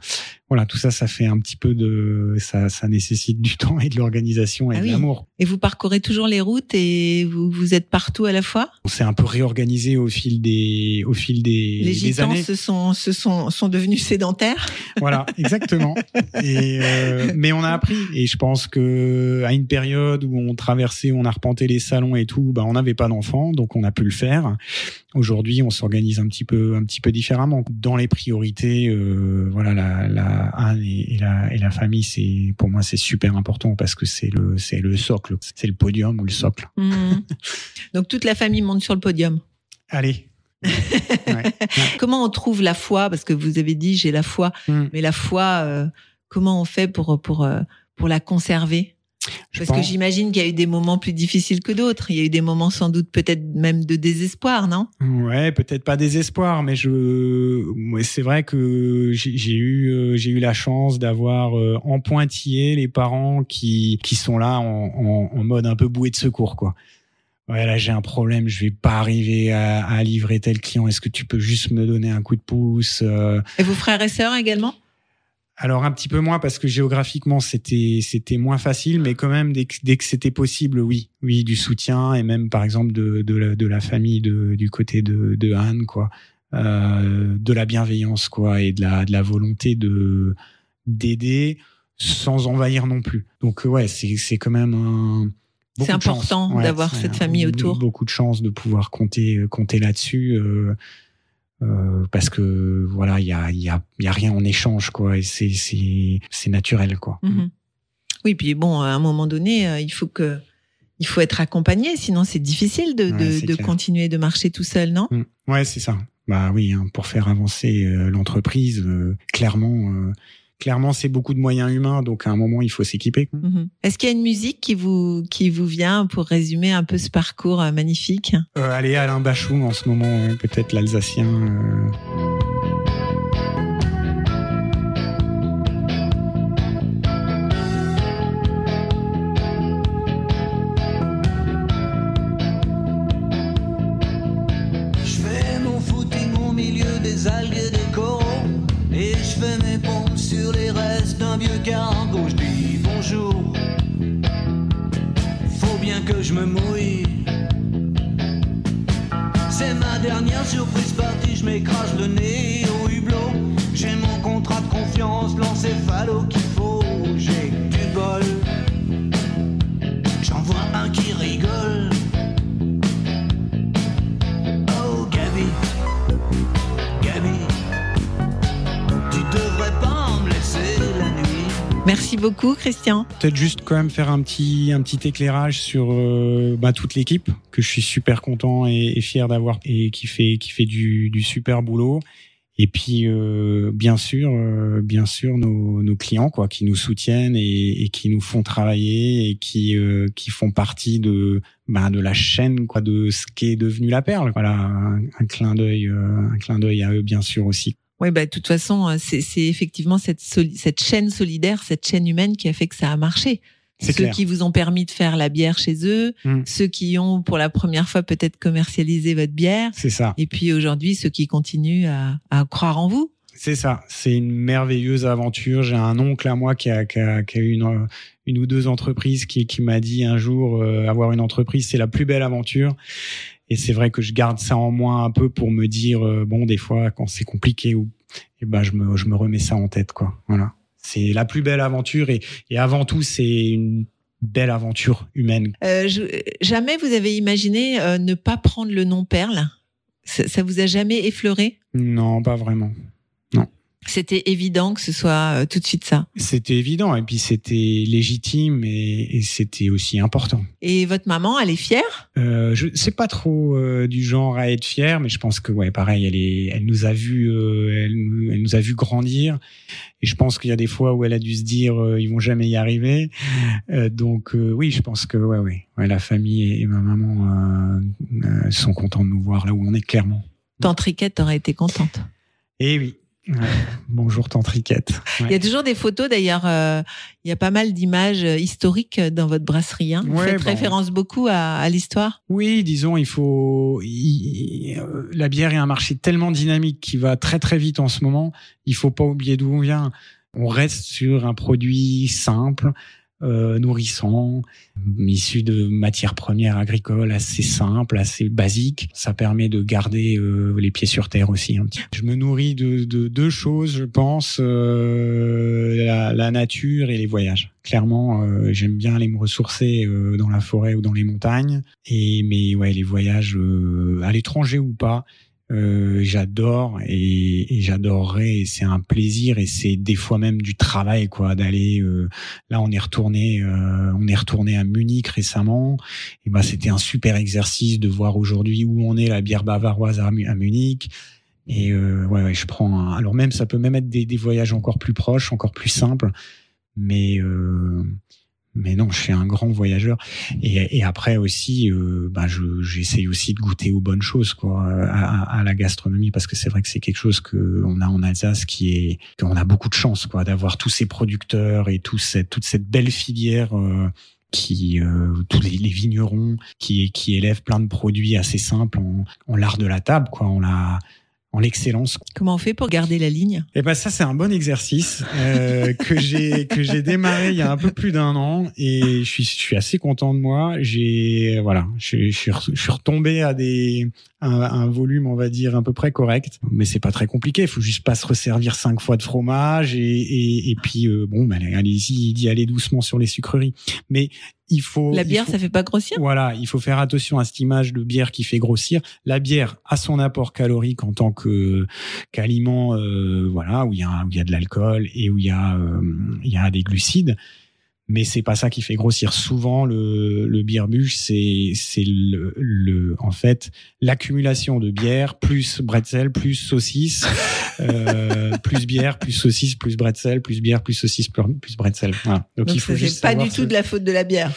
voilà, tout ça, ça fait un petit peu de ça, ça nécessite du temps et de l'organisation et Ah de oui. l'amour. Et vous parcourez toujours les routes et vous, vous êtes partout à la fois? On s'est un peu réorganisé au fil des au fil des, Les des années. se sont, se sont, sont devenus sédentaires? Voilà, exactement. Et euh, mais on a appris et je pense que à une période où on traversait, on a arpenté les salons et tout, bah on n'avait pas d'enfants, donc on a pu le faire. Aujourd'hui, on s'organise un petit peu un petit peu différemment. Dans les priorités, euh, voilà, la, la Anne et, et la et la famille, c'est pour moi c'est super important parce que c'est le c'est le socle, c'est le podium ou le socle. Mhm. Donc toute la famille monte sur le podium. Allez. Ouais. Comment on trouve la foi? Parce que vous avez dit j'ai la foi, Mm. mais la foi, euh, comment on fait pour pour euh, pour la conserver? Je Parce que j'imagine qu'il y a eu des moments plus difficiles que d'autres. Il y a eu des moments sans doute peut-être même de désespoir, non? Ouais, peut-être pas désespoir, mais je, c'est vrai que j'ai eu, euh, j'ai eu la chance d'avoir euh, en pointillé les parents qui qui sont là en, en, en mode un peu bouée de secours, quoi. Ouais, là j'ai un problème, je vais pas arriver à, à livrer tel client. Est-ce que tu peux juste me donner un coup de pouce euh, Et vos frères et sœurs également? Alors un petit peu moins parce que géographiquement c'était c'était moins facile, mais quand même dès que, dès que c'était possible, oui, oui du soutien et même par exemple de de la, de la famille de, du côté de, de Anne quoi, euh, de la bienveillance quoi et de la de la volonté de d'aider sans envahir non plus. Donc euh, ouais c'est c'est quand même un C'est important Ouais, d'avoir cette famille autour. Beaucoup de chance de pouvoir compter compter là-dessus. euh, euh, parce que voilà, il y a, il y, a, il y a rien en échange, quoi, et c'est c'est c'est naturel, quoi. Mhm. Oui, puis bon, à un moment donné, euh, il faut que il faut être accompagné, sinon c'est difficile de, Ouais, de, c'est de clair. continuer de marcher tout seul, non? Mm. Ouais, c'est ça. Bah oui, hein, pour faire avancer euh, l'entreprise, clairement, clairement, c'est beaucoup de moyens humains, donc à un moment, il faut s'équiper. Mhm. Est-ce qu'il y a une musique qui vous qui vous vient pour résumer un peu ce parcours euh, magnifique? Euh, allez, Alain Bachou, en ce moment, euh, peut-être l'Alsacien. Merci beaucoup, Christian. Peut-être juste quand même faire un petit un petit éclairage sur euh, bah, toute l'équipe que je suis super content et, et fier d'avoir et qui fait qui fait du, du super boulot. Et puis euh, bien sûr euh, bien sûr nos, nos clients quoi qui nous soutiennent et, et qui nous font travailler et qui euh, qui font partie de bah, de la chaîne quoi de ce qui est devenu la perle. Voilà un, clin d'œil euh, un clin d'œil à eux bien sûr aussi. Oui, bah, de toute façon, euh, c'est effectivement cette, chaîne solidaire, cette chaîne humaine qui a fait que ça a marché. Ceux clair. qui vous ont permis de faire la bière chez eux, Mm. ceux qui ont pour la première fois peut-être commercialisé votre bière, C'est ça. et puis aujourd'hui ceux qui continuent à, à croire en vous. C'est ça. C'est une merveilleuse aventure. J'ai un oncle à moi qui a, qui a, qui a eu une, une ou deux entreprises qui, qui m'a dit un jour euh, avoir une entreprise, c'est la plus belle aventure. Et c'est vrai que je garde ça en moi un peu pour me dire euh, bon des fois quand c'est compliqué ou et ben je me je me remets ça en tête quoi. Voilà. C'est la plus belle aventure et, et avant tout c'est une belle aventure humaine. Euh, je- jamais vous avez imaginé euh, ne pas prendre le nom Perle? Ça, ça vous a jamais effleuré? Non, pas vraiment. C'était évident que ce soit euh, tout de suite ça. C'était évident et puis c'était légitime et, et c'était aussi important. Et votre maman, elle est fière? Euh, je sais pas trop euh, du genre à être fière, mais je pense que ouais, pareil, elle est, elle nous a vu, euh, elle, nous- elle nous a vu grandir, et je pense qu'il y a des fois où elle a dû se dire euh, ils vont jamais y arriver. Donc oui, je pense que ouais, ouais, ouais, la famille et, et ma maman sont contents de nous voir là où on est clairement. Tante Riquette aurait été contente. Et oui. Ouais. Bonjour tante Riquette. Ouais. Il y a toujours des photos d'ailleurs. euh, il y a pas mal d'images euh, historiques dans votre brasserie. Hein. Vous Ouais, faites bon. référence beaucoup à, à l'histoire. Oui, disons, il faut. il- euh, la bière est un marché tellement dynamique qui va très très vite en ce moment. Il faut pas oublier d'où on vient. On reste sur un produit simple, euh, nourrissant, issu de matières premières agricoles assez simples, assez basiques. Ça permet de garder euh, les pieds sur terre aussi. Peu. Je me nourris de, de deux choses, je pense euh, la, la nature et les voyages. Clairement, euh, j'aime bien aller me ressourcer euh, dans la forêt ou dans les montagnes. Et mais ouais, les voyages euh, à l'étranger ou pas, euh, j'adore et, et j'adorerais. et C'est un plaisir et c'est des fois même du travail quoi d'aller. euh, là, on est retourné, euh, on est retourné à Munich récemment. Et ben c'était un super exercice de voir aujourd'hui où on est la bière bavaroise à, Mu- à Munich. Et euh, ouais, ouais, je prends. Un... Alors même, ça peut même être des, des voyages encore plus proches, encore plus simples. Mais euh, mais non, je suis un grand voyageur. Et, après aussi, euh, bah, je j'essaye aussi de goûter aux bonnes choses, quoi, à, à- la gastronomie, parce que c'est vrai que c'est quelque chose que on a en Alsace qui est qu'on a beaucoup de chance, quoi, d'avoir tous ces producteurs et tout cette, toute cette belle filière. euh, qui euh, tous les, les vignerons qui qui élèvent plein de produits assez simples en, en l'art de la table quoi en la en l'excellence Comment on fait pour garder la ligne? Et ben ça c'est un bon exercice euh, que j'ai que j'ai démarré il y a un peu plus d'un an et je suis je suis assez content de moi. J'ai voilà, je, suis- je je suis retombé à des un, un volume on va dire à peu près correct, mais c'est pas très compliqué. Il faut juste pas se resservir cinq fois de fromage et et, et puis euh, bon ben allez-y d'y aller doucement sur les sucreries. Mais il faut La bière, faut- ça fait pas grossir? Voilà, il faut faire attention à cette image de bière qui fait grossir. La bière a son apport calorique en tant que qu'aliment, euh, voilà, où il y a où il y a de l'alcool et où il y a euh, il y a des glucides. Mais c'est pas ça qui fait grossir. Souvent, le, le c'est c'est le, le en fait l'accumulation de bière plus bretzel plus saucisse, euh, plus bière plus saucisse plus bretzel plus bière plus saucisse plus, plus bretzel. Voilà. Donc, Donc il faut juste pas du tout de la faute de la bière.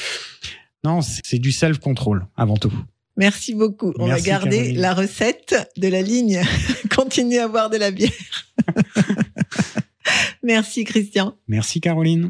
non, c'est du self-control avant tout. Merci beaucoup. On va garder Caroline. la recette de la ligne. Continuez à boire de la bière. Merci Christian. Merci Caroline.